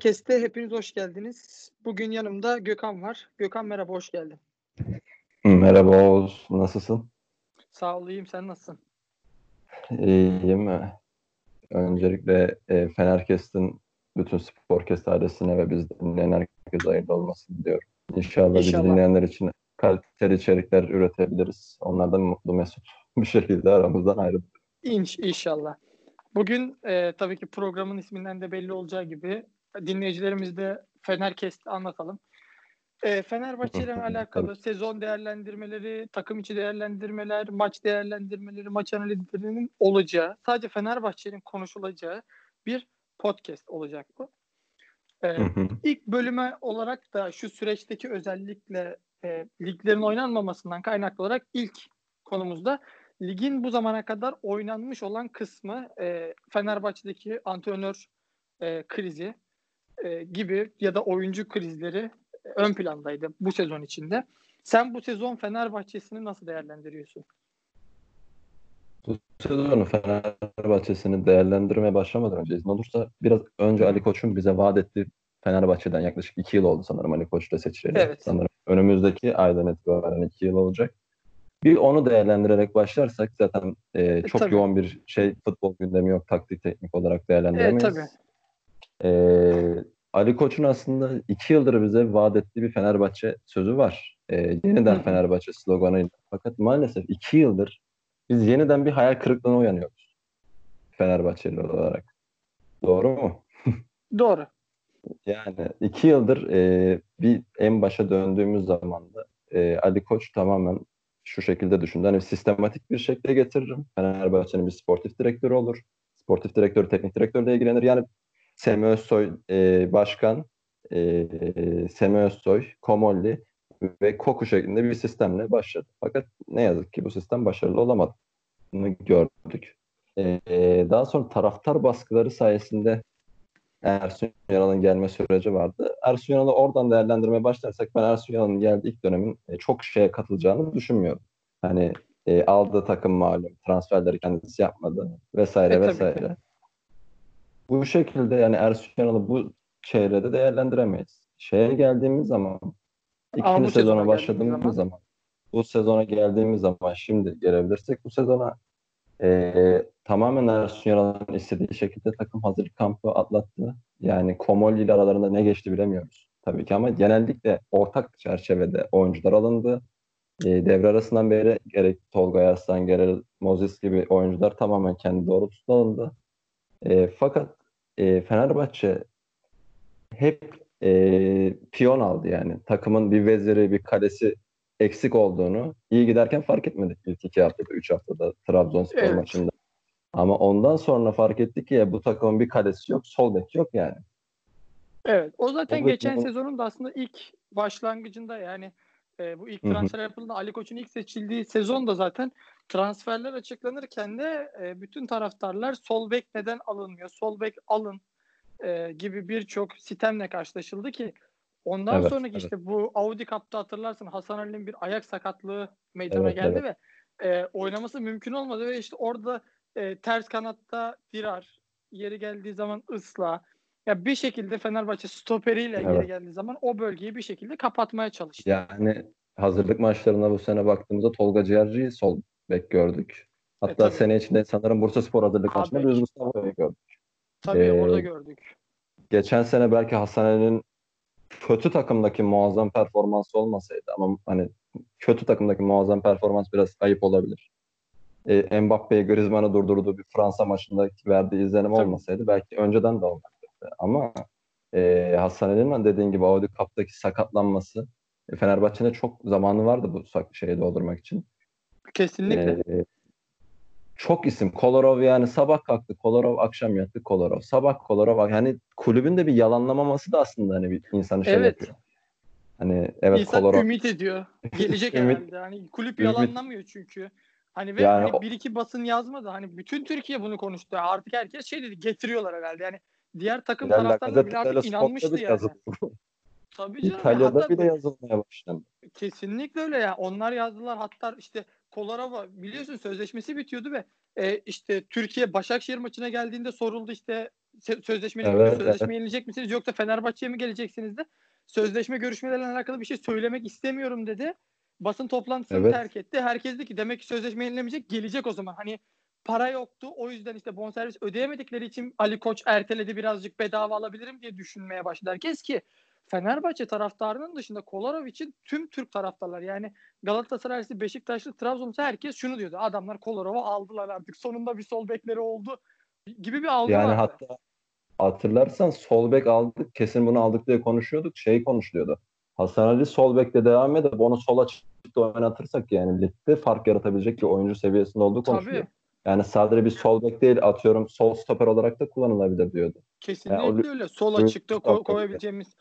Podcast'te hepiniz hoş geldiniz. Bugün yanımda Gökhan var. Gökhan merhaba, hoş geldin. Merhaba Oğuz, nasılsın? Sağ ol, iyiyim. Sen nasılsın? İyiyim. Öncelikle e, Fenerkest'in bütün Sporkest ailesine ve biz dinleyen herkese hayırlı olmasını diliyorum. İnşallah, İnşallah. dinleyenler için kaliteli içerikler üretebiliriz. Onlar da mutlu mesut bir şekilde aramızdan ayrılır. İnş, inşallah. Bugün e, tabii ki programın isminden de belli olacağı gibi dinleyicilerimiz de Fenerkest anlatalım. E, Fenerbahçe ile alakalı sezon değerlendirmeleri, takım içi değerlendirmeler, maç değerlendirmeleri, maç analizlerinin olacağı, sadece Fenerbahçe'nin konuşulacağı bir podcast olacak bu. E. İlk bölüme olarak da şu süreçteki özellikle e, liglerin oynanmamasından kaynaklı olarak ilk konumuzda ligin bu zamana kadar oynanmış olan kısmı e, Fenerbahçe'deki antrenör e, krizi e, gibi ya da oyuncu krizleri e, ön plandaydı bu sezon içinde. Sen bu sezon Fenerbahçe'sini nasıl değerlendiriyorsun? Bu sezonu Fenerbahçe'sini değerlendirmeye başlamadan önce izin olursa biraz önce Ali Koç'un bize vaat ettiği Fenerbahçe'den yaklaşık iki yıl oldu sanırım Ali Koç'la seçileli. Evet. Sanırım önümüzdeki aydan itibaren iki yıl olacak. Bir onu değerlendirerek başlarsak zaten e, çok tabii. yoğun bir şey futbol gündemi yok taktik teknik olarak Evet değerlendiremeyiz. tabii. E, Ali Koç'un aslında iki yıldır bize vaat ettiği bir Fenerbahçe sözü var. E, yeniden. Fenerbahçe sloganıyla. Fakat maalesef iki yıldır biz yeniden bir hayal kırıklığına uyanıyoruz. Fenerbahçeli olarak. Doğru mu? Doğru. Yani iki yıldır e, bir en başa döndüğümüz zaman da e, Ali Koç tamamen şu şekilde düşündü. Hani sistematik bir şekilde getiririm. Fenerbahçe'nin bir sportif direktörü olur. Sportif direktör, teknik direktörle ilgilenir. Yani Semih Özsoy e, başkan, e, Semih Özsoy, Komolli ve Koku şeklinde bir sistemle başladı. Fakat ne yazık ki bu sistem başarılı olamadı. Bunu gördük. E, e, daha sonra taraftar baskıları sayesinde Ersun Yanal'ın gelme süreci vardı. Ersun Yanal'ı oradan değerlendirmeye başlarsak ben Ersun Yanal'ın geldiği ilk dönemin e, çok şeye katılacağını düşünmüyorum. Hani e, aldığı takım malum, transferleri kendisi yapmadı vesaire E, tabii vesaire. Bu şekilde yani Ersun Yanal'ı bu çevrede değerlendiremeyiz. Şeye geldiğimiz zaman Ama ikinci bu sezona başladığımız zaman- zaman bu sezona geldiğimiz zaman şimdi gelebilirsek bu sezona e, tamamen Ersun Yanal'ın istediği şekilde takım hazırlık kampı atlattı. Yani Komolli ile aralarında ne geçti bilemiyoruz tabii ki ama genellikle ortak çerçevede oyuncular alındı. E, devre arasından beri gerek Tolga Yarslan, gerek Moses gibi oyuncular tamamen kendi doğrultusunda alındı. E, fakat e, Fenerbahçe hep e, piyon aldı yani. Takımın bir veziri, bir kalesi eksik olduğunu iyi giderken fark etmedik ilk iki haftada, üç haftada Trabzonspor Evet. maçında. Ama ondan sonra fark ettik ki ya bu takımın bir kalesi yok, sol bek yok yani. Evet. O zaten Evet, geçen bu- sezonun da aslında ilk başlangıcında yani e, bu ilk transfer yapıldığında Ali Koç'un ilk seçildiği sezon da zaten transferler açıklanırken de e, bütün taraftarlar sol bek neden alınmıyor? Sol bek alın e, gibi birçok sitemle karşılaşıldı ki ondan Evet, sonraki evet. işte bu Audi Cup'ta hatırlarsın Hasan Ali'nin bir ayak sakatlığı meydana Evet, geldi evet. ve e, oynaması mümkün olmadı ve işte orada e, ters kanatta Dirar yeri geldiği zaman ısla ya bir şekilde Fenerbahçe stoperiyle Evet. geri geldiği zaman o bölgeyi bir şekilde kapatmaya çalıştı. Yani hazırlık maçlarına bu sene baktığımızda Tolga Ciğerci'yi sol bek gördük. Hatta E, tabii. sene içinde sanırım Bursaspor hazırlık Sağ maçında. Luis Gustavo'yu gördük. Tabii Ee, orada gördük. Geçen sene belki Hasan Ali'nin kötü takımdaki muazzam performansı olmasaydı ama hani kötü takımdaki muazzam performans biraz ayıp olabilir. E, Mbappe'yi Griezmann'ı durdurduğu bir Fransa maçındaki verdiği izlenim Tabii. olmasaydı belki önceden de olmaktı. Ama e, Hasan Ali'nin dediğin gibi Audi Cup'taki sakatlanması e, Fenerbahçe'nin çok zamanı vardı bu şeyi doldurmak için. Kesinlikle. Ee, çok isim. Kolarov yani sabah kalktı Kolarov, akşam yattı Kolarov. Sabah Kolarov. Yani kulübün de bir yalanlamaması da aslında hani bir insanı şey Evet. yapıyor. Hani evet İnsan Kolarov ümit ediyor. Gelecek Ümit- herhalde. Hani kulüp Ümit- yalanlamıyor çünkü. Hani ve Yani hani bir iki basın yazmadı. Hani bütün Türkiye bunu konuştu. Artık herkes şey dedi getiriyorlar herhalde. Yani diğer takım La taraftarları artık inanmıştı yani. yazıldı. Tabii canım. İtalya'da Hatta bile yazılmaya başlandı. Kesinlikle öyle ya. Onlar yazdılar. Hatta işte Kolarova biliyorsun sözleşmesi bitiyordu ve e, işte Türkiye Başakşehir maçına geldiğinde soruldu işte Sözleşmeli Evet, sözleşme evet. yenilecek misiniz yoksa Fenerbahçe'ye mi geleceksiniz de sözleşme görüşmeleriyle alakalı bir şey söylemek istemiyorum dedi. Basın toplantısını Evet. terk etti. Herkes dedi ki demek ki sözleşme yenilemeyecek gelecek o zaman. Hani para yoktu. O yüzden işte bonservis ödeyemedikleri için Ali Koç erteledi birazcık bedava alabilirim diye düşünmeye başladı herkes ki Fenerbahçe taraftarının dışında Kolarov için tüm Türk taraftarlar yani Galatasaraylı, Beşiktaşlı, Trabzonlu herkes şunu diyordu. Adamlar Kolarov'u aldılar artık. Sonunda bir sol bekleri oldu gibi bir algı Yani vardı. hatta hatırlarsan sol bek aldık. Kesin bunu aldık diye konuşuyorduk. Şey konuşuluyordu. Hasan Ali sol bekle devam edip onu sola çıktı oynatırsak yani ligde fark yaratabilecek bir oyuncu seviyesinde olduğu konuşuluyor. Tabii. Yani sadece bir sol bek değil atıyorum sol stoper olarak da kullanılabilir diyordu. Kesinlikle Yani öyle. Sol açıkta ko- koyabileceğimiz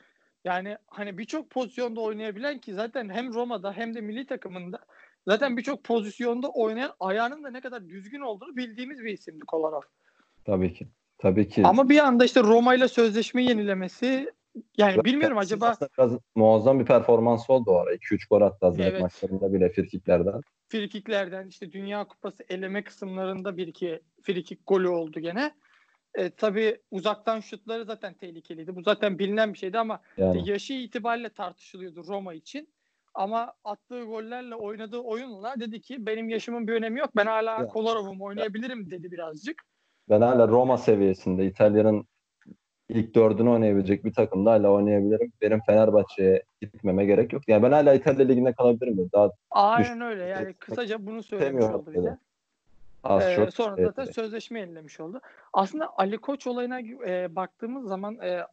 yani hani birçok pozisyonda oynayabilen ki zaten hem Roma'da hem de milli takımında zaten birçok pozisyonda oynayan ayağının da ne kadar düzgün olduğunu bildiğimiz bir isimdi Kolarov. Tabii ki. Tabii ki. Ama bir anda işte Roma ile sözleşme yenilemesi yani Zaten bilmiyorum acaba biraz muazzam bir performans oldu o ara. 2-3 gol attı hazırlık Evet. maçlarında bile frikiklerden. frikiklerden işte Dünya Kupası eleme kısımlarında bir iki frikik golü oldu gene. E, tabii uzaktan şutları zaten tehlikeliydi. Bu zaten bilinen bir şeydi ama Yani yaşı itibariyle tartışılıyordu Roma için. Ama attığı gollerle oynadığı oyunla dedi ki benim yaşımın bir önemi yok. Ben hala Ya. Kolarov'um oynayabilirim dedi birazcık. ben hala Roma seviyesinde İtalya'nın ilk dördünü oynayabilecek bir takımda hala oynayabilirim. Benim Fenerbahçe'ye gitmeme gerek yok. Yani ben hala İtalya Ligi'nde kalabilirim. Daha Aynen öyle. Yani kısaca bunu söylemiş oldu bize. az Ee, çok. sonra e, zaten sözleşme yenilemiş oldu. Aslında Ali Koç olayına e, baktığımız zaman e,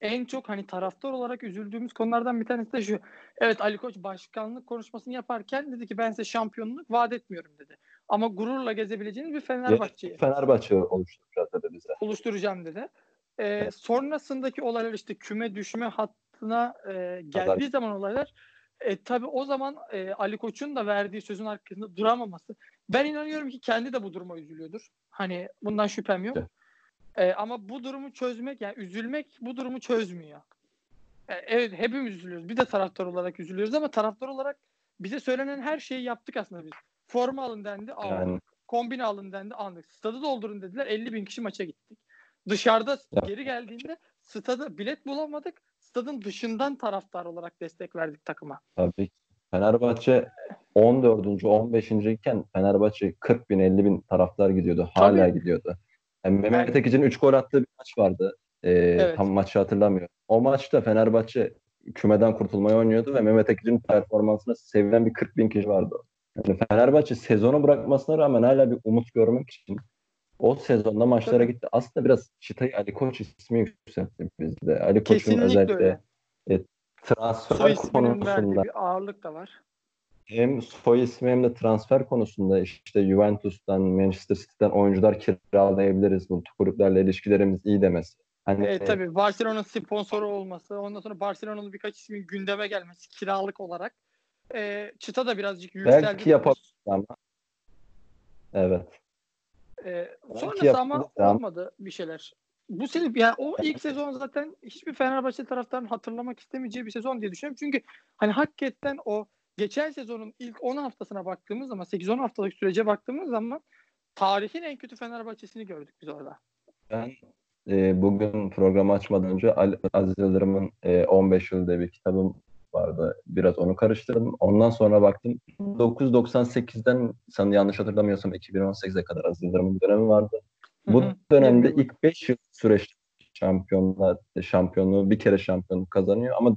en çok hani taraftar olarak üzüldüğümüz konulardan bir tanesi de şu. Evet Ali Koç başkanlık konuşmasını yaparken dedi ki ben size şampiyonluk vaat etmiyorum dedi. Ama gururla gezebileceğiniz bir Fenerbahçe'yi Fenerbahçe oluşturacağız dedi bize. oluşturacağım dedi. Ee, sonrasındaki olaylar işte küme düşme hattına e, geldiği zaman olaylar e, tabii o zaman e, Ali Koç'un da verdiği sözün arkasında duramaması. Ben inanıyorum ki kendi de bu duruma üzülüyordur. Hani bundan şüphem yok. Evet. E, ama bu durumu çözmek yani üzülmek bu durumu çözmüyor. E, evet hepimiz üzülüyoruz. Bir de taraftar olarak üzülüyoruz ama taraftar olarak bize söylenen her şeyi yaptık aslında biz. Forma alın dendi aldık. Yani Kombine alın dendi aldık. Stadı doldurun dediler 50 bin kişi maça gittik. Dışarıda geri geldiğinde stada bilet bulamadık. Stadın dışından taraftar olarak destek verdik takıma. tabii. Fenerbahçe 14. 15. iken Fenerbahçe 40 bin 50 bin taraftar gidiyordu. Hala Tabii. gidiyordu. Yani Mehmet Yani- Ekici'nin 3 gol attığı bir maç vardı. Ee, Tam maçı hatırlamıyorum. O maçta Fenerbahçe kümeden kurtulmaya oynuyordu ve Mehmet Ekici'nin performansına sevilen bir 40 bin kişi vardı. Yani Fenerbahçe sezonu bırakmasına rağmen hala bir umut görmek için o sezonda maçlara Tabii. gitti. Aslında biraz çıtayı Ali Koç ismi yükseltti bizde. Ali Koç'un özellikle öyle. transfer Soy konusunda bir ağırlık da var. hem soy ismi hem de transfer konusunda işte Juventus'tan, Manchester City'den oyuncular kiralayabiliriz. Bu kulüplerle ilişkilerimiz iyi demesi. Hani E, tabii Barcelona'nın sponsoru olması, ondan sonra Barcelona'nın birkaç ismin gündeme gelmesi kiralık olarak. E, çıta da birazcık yükseldi. belki yapabiliriz ama evet. E, Belki sonrası ama olmadı bir şeyler. Bu sene yani o ilk sezon zaten hiçbir Fenerbahçe taraftarının hatırlamak istemeyeceği bir sezon diye düşünüyorum. Çünkü hani hakikaten o geçen sezonun ilk 10 haftasına baktığımız zaman 8-10 haftalık sürece baktığımız zaman tarihin en kötü Fenerbahçe'sini gördük biz orada. Ben e, bugün programı açmadan önce Aziz Yıldırım'ın e, 15 yıl diye bir kitabım vardı. Biraz onu karıştırdım. Ondan sonra baktım. 1998'den sanırım yanlış hatırlamıyorsam 2018'e kadar Aziz Yıldırım'ın dönemi vardı. Bu Hı hı. dönemde ilk 5 yıl süreç şampiyonlar şampiyonluğu bir kere şampiyonluk kazanıyor ama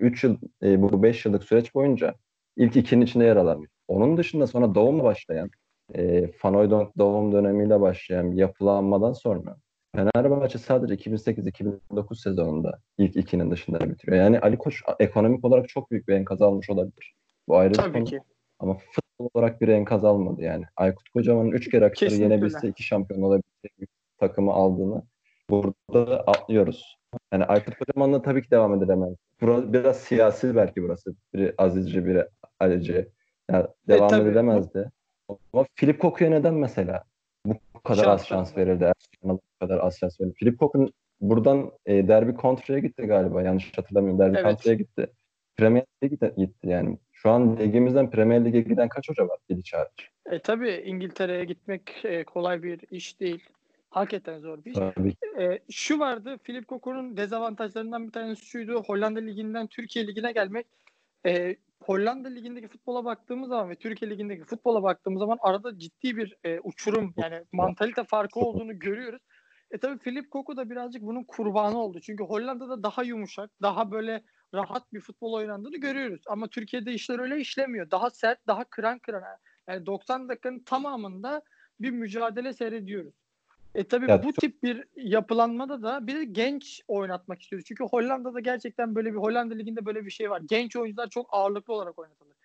3 yıl e, bu 5 yıllık süreç boyunca ilk ikinin içinde yer alamıyor. Onun dışında sonra doğumla başlayan e, Fanoydon doğum dönemiyle başlayan yapılanmadan sonra Fenerbahçe sadece 2008-2009 sezonunda ilk ikinin dışında bitiriyor. Yani Ali Koç ekonomik olarak çok büyük bir enkaz almış olabilir. Bu ayrı Tabii konu. ki. Ama futbol olarak bir enkaz almadı yani. Aykut Kocaman'ın 3 kere Kesinlikle yenebilse öyle. iki şampiyon olabilecek takımı aldığını burada atlıyoruz. Yani Aykut Kocaman'la tabii ki devam edilemez. Burası biraz siyasi belki burası. Biri Azizci, biri Alici. Yani devam tabii. edilemezdi. Ama Filip Koku'ya neden mesela kadar az Şans şans verildi. Ersun'a bu kadar az şans verildi. Filip Koku buradan e, derbi kontraya gitti galiba. Yanlış hatırlamıyorum. Derbi Evet. kontraya gitti. Premier Lig'e gitti, yani. Şu an ligimizden Premier Lig'e giden kaç hoca var? Bilic hariç. E tabii İngiltere'ye gitmek e, kolay bir iş değil. Hakikaten zor bir iş. Tabii. E, şu vardı, Philip Koko'nun dezavantajlarından bir tanesi şuydu. Hollanda Ligi'nden Türkiye Ligi'ne gelmek. E, Hollanda Ligi'ndeki futbola baktığımız zaman ve Türkiye Ligi'ndeki futbola baktığımız zaman arada ciddi bir e, uçurum yani mantalite farkı olduğunu görüyoruz. E tabii Philip Koku da birazcık bunun kurbanı oldu. Çünkü Hollanda'da daha yumuşak, daha böyle rahat bir futbol oynandığını görüyoruz. Ama Türkiye'de işler öyle işlemiyor. Daha sert, daha kıran kırana. Yani 90 dakikanın tamamında bir mücadele seyrediyoruz. E tabii Ya bu çok- tip bir yapılanmada da bir genç oynatmak istiyoruz. Çünkü Hollanda'da gerçekten böyle bir Hollanda liginde böyle bir şey var. Genç oyuncular çok ağırlıklı olarak oynatılır.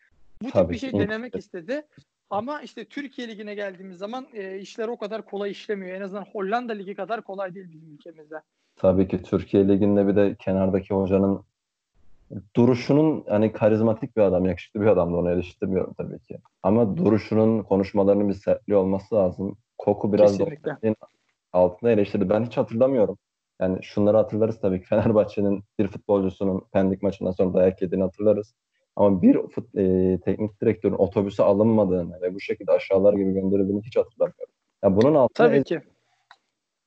Bu tip Tabii bir şey denemek istedi. Ama işte Türkiye ligine geldiğimiz zaman e, işler o kadar kolay işlemiyor. En azından Hollanda ligi kadar kolay değil bizim ülkemizde. Tabii ki Türkiye Ligi'nde bir de kenardaki hocanın duruşunun hani karizmatik bir adam, yakışıklı bir adamdı onu eleştirmiyorum tabii ki. Ama duruşunun, konuşmalarının bir sertliği olması lazım. Koku biraz da Kesinlikle. Altında eleştirdi. Ben hiç hatırlamıyorum. Yani şunları hatırlarız tabii ki. Fenerbahçe'nin bir futbolcusunun Pendik maçından sonra dayak yediğini hatırlarız. Ama bir fut, e, teknik direktörün otobüse alınmadığını ve bu şekilde aşağılar gibi gönderildiğini hiç hatırlamıyorum. Ya bunun altında Tabii ki.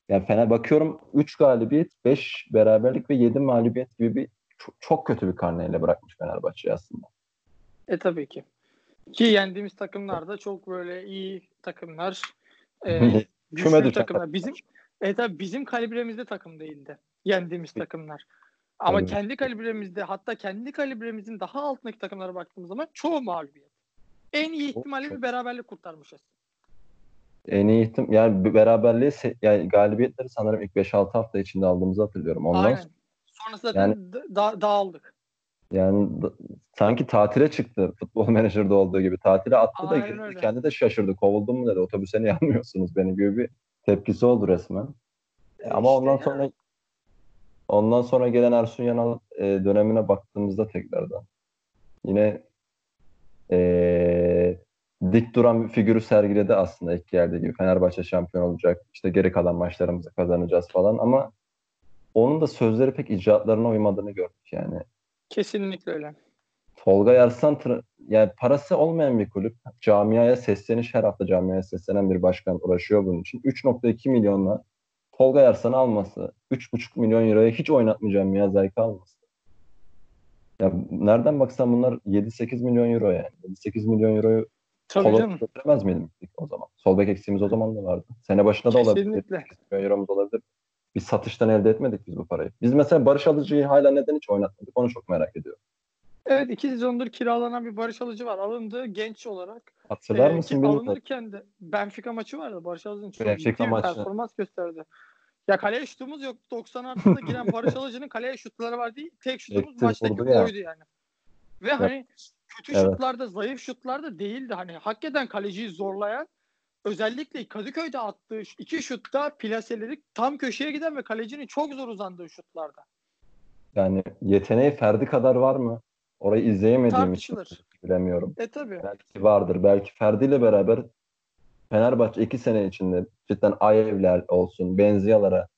yani Fener bakıyorum 3 galibiyet, 5 beraberlik ve 7 mağlubiyet gibi bir çok, çok kötü bir karneyle bırakmış Fenerbahçe aslında. E tabii ki. Ki yendiğimiz takımlar da çok böyle iyi takımlar. E, güçlü Küme düşen takımlar. Bizim e tabii bizim kalibremizde takım değildi. Yendiğimiz takımlar. Ama Tabii. kendi kalibremizde hatta kendi kalibremizin daha altındaki takımlara baktığımız zaman çoğu mağlubiyet. En iyi ihtimalle bir beraberlik kurtarmışız. En iyi ihtim yani beraberliği yani galibiyetleri sanırım ilk 5-6 hafta içinde aldığımızı hatırlıyorum. Ondan Aynen. sonra zaten Yani- da- dağıldık. Yani sanki tatile çıktı futbol menajerde olduğu gibi. Tatile attı da Aynen öyle. kendi de şaşırdı. Kovuldum mu dedi. Otobüse niye almıyorsunuz beni gibi bir tepkisi oldu resmen. E Ama işte ondan yani. sonra ondan sonra gelen Ersun Yanal e, dönemine baktığımızda tekrardan yine e, dik duran bir figürü sergiledi aslında ilk geldiği gibi. Fenerbahçe şampiyon olacak. işte geri kalan maçlarımızı kazanacağız falan ama onun da sözleri pek icraatlarına uymadığını gördük yani. Kesinlikle öyle. Tolga Yarsan tra- yani parası olmayan bir kulüp. Camiaya sesleniş her hafta camiaya seslenen bir başkan uğraşıyor bunun için. 3.2 milyonla Tolga Yarsan'ı alması, 3.5 milyon euroya hiç oynatmayacağım ya Zayka alması. Ya nereden baksan bunlar 7-8 milyon euro yani. 7-8 milyon euroyu Tabii canım. miydik o zaman? Sol bek eksiğimiz o zaman da vardı. Sene başında da olabilir. Kesinlikle. 8 milyon euromuz olabilir. Biz satıştan elde etmedik biz bu parayı. Biz mesela Barış Alıcı'yı hala neden hiç oynatmadık onu çok merak ediyorum. Evet iki sezondur kiralanan bir Barış Alıcı var. Alındı genç olarak. Hatırlar Ee, mısın alınırken de Benfica maçı vardı. Barış Alıcı'nın çok Benfica maçı. performans gösterdi. Ya kaleye şutumuz yok. 90 artıda giren Barış Alıcı'nın kaleye şutları var değil. Tek şutumuz Ektir maçtaki ya. oydu yani. Ve hani kötü Evet. şutlarda, zayıf şutlarda değildi. Hani hakikaten kaleciyi zorlayan özellikle Kadıköy'de attığı iki şutta plaseleri tam köşeye giden ve kalecinin çok zor uzandığı şutlarda. Yani yeteneği Ferdi kadar var mı? Orayı izleyemediğim için bilemiyorum. E tabi. Belki vardır. Belki Ferdi ile beraber Fenerbahçe iki sene içinde cidden Ayevler olsun, Benziyalara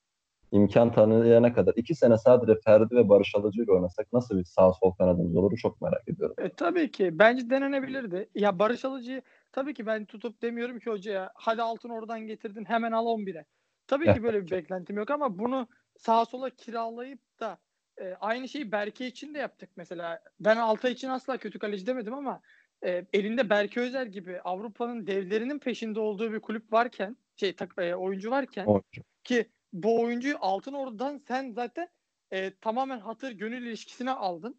imkan tanıyana kadar iki sene sadece Ferdi ve Barış Alıcı ile oynasak nasıl bir sağ sol kanadımız olur çok merak ediyorum. E, tabii ki. Bence denenebilirdi. Ya Barış Alıcı'yı tabii ki ben tutup demiyorum ki hocaya hadi altın oradan getirdin hemen al 11'e. Tabii ki böyle bir beklentim yok ama bunu sağa sola kiralayıp da e, aynı şeyi Berke için de yaptık mesela. Ben Altay için asla kötü kaleci demedim ama e, elinde Berke Özer gibi Avrupa'nın devlerinin peşinde olduğu bir kulüp varken şey tak, e, oyuncu varken Oyuncu. ki bu oyuncuyu Altın Ordu'dan sen zaten e, tamamen hatır gönül ilişkisine aldın.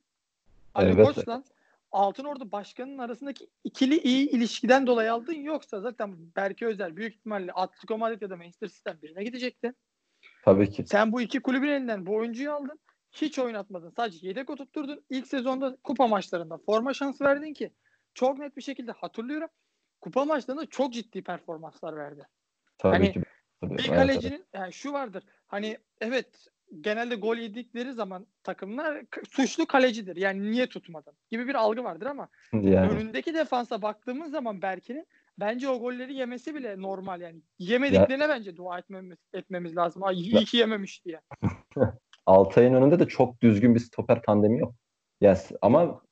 Ali Evet. Koç'la Altın Ordu Başkanı'nın arasındaki ikili iyi ilişkiden dolayı aldın. Yoksa zaten Berke Özer büyük ihtimalle Atletico Madrid ya da Manchester City'den birine gidecekti. Tabii ki. Sen bu iki kulübün elinden bu oyuncuyu aldın. Hiç oynatmadın. Sadece yedek oturtturdun. İlk sezonda kupa maçlarında forma şansı verdin ki çok net bir şekilde hatırlıyorum. Kupa maçlarında çok ciddi performanslar verdi. Tabii Hani ki. Tabii. Bir Evet, kalecinin yani şu vardır. Hani evet genelde gol yedikleri zaman takımlar suçlu kalecidir. Yani niye tutmadın gibi bir algı vardır ama. Yani, önündeki defansa baktığımız zaman Berke'nin bence o golleri yemesi bile normal yani. Yemediklerine bence dua etmemiz etmemiz lazım. Ay iyi ki yememiş diye. Altay'ın önünde de çok düzgün bir stoper tandemi yok. Yes. Ama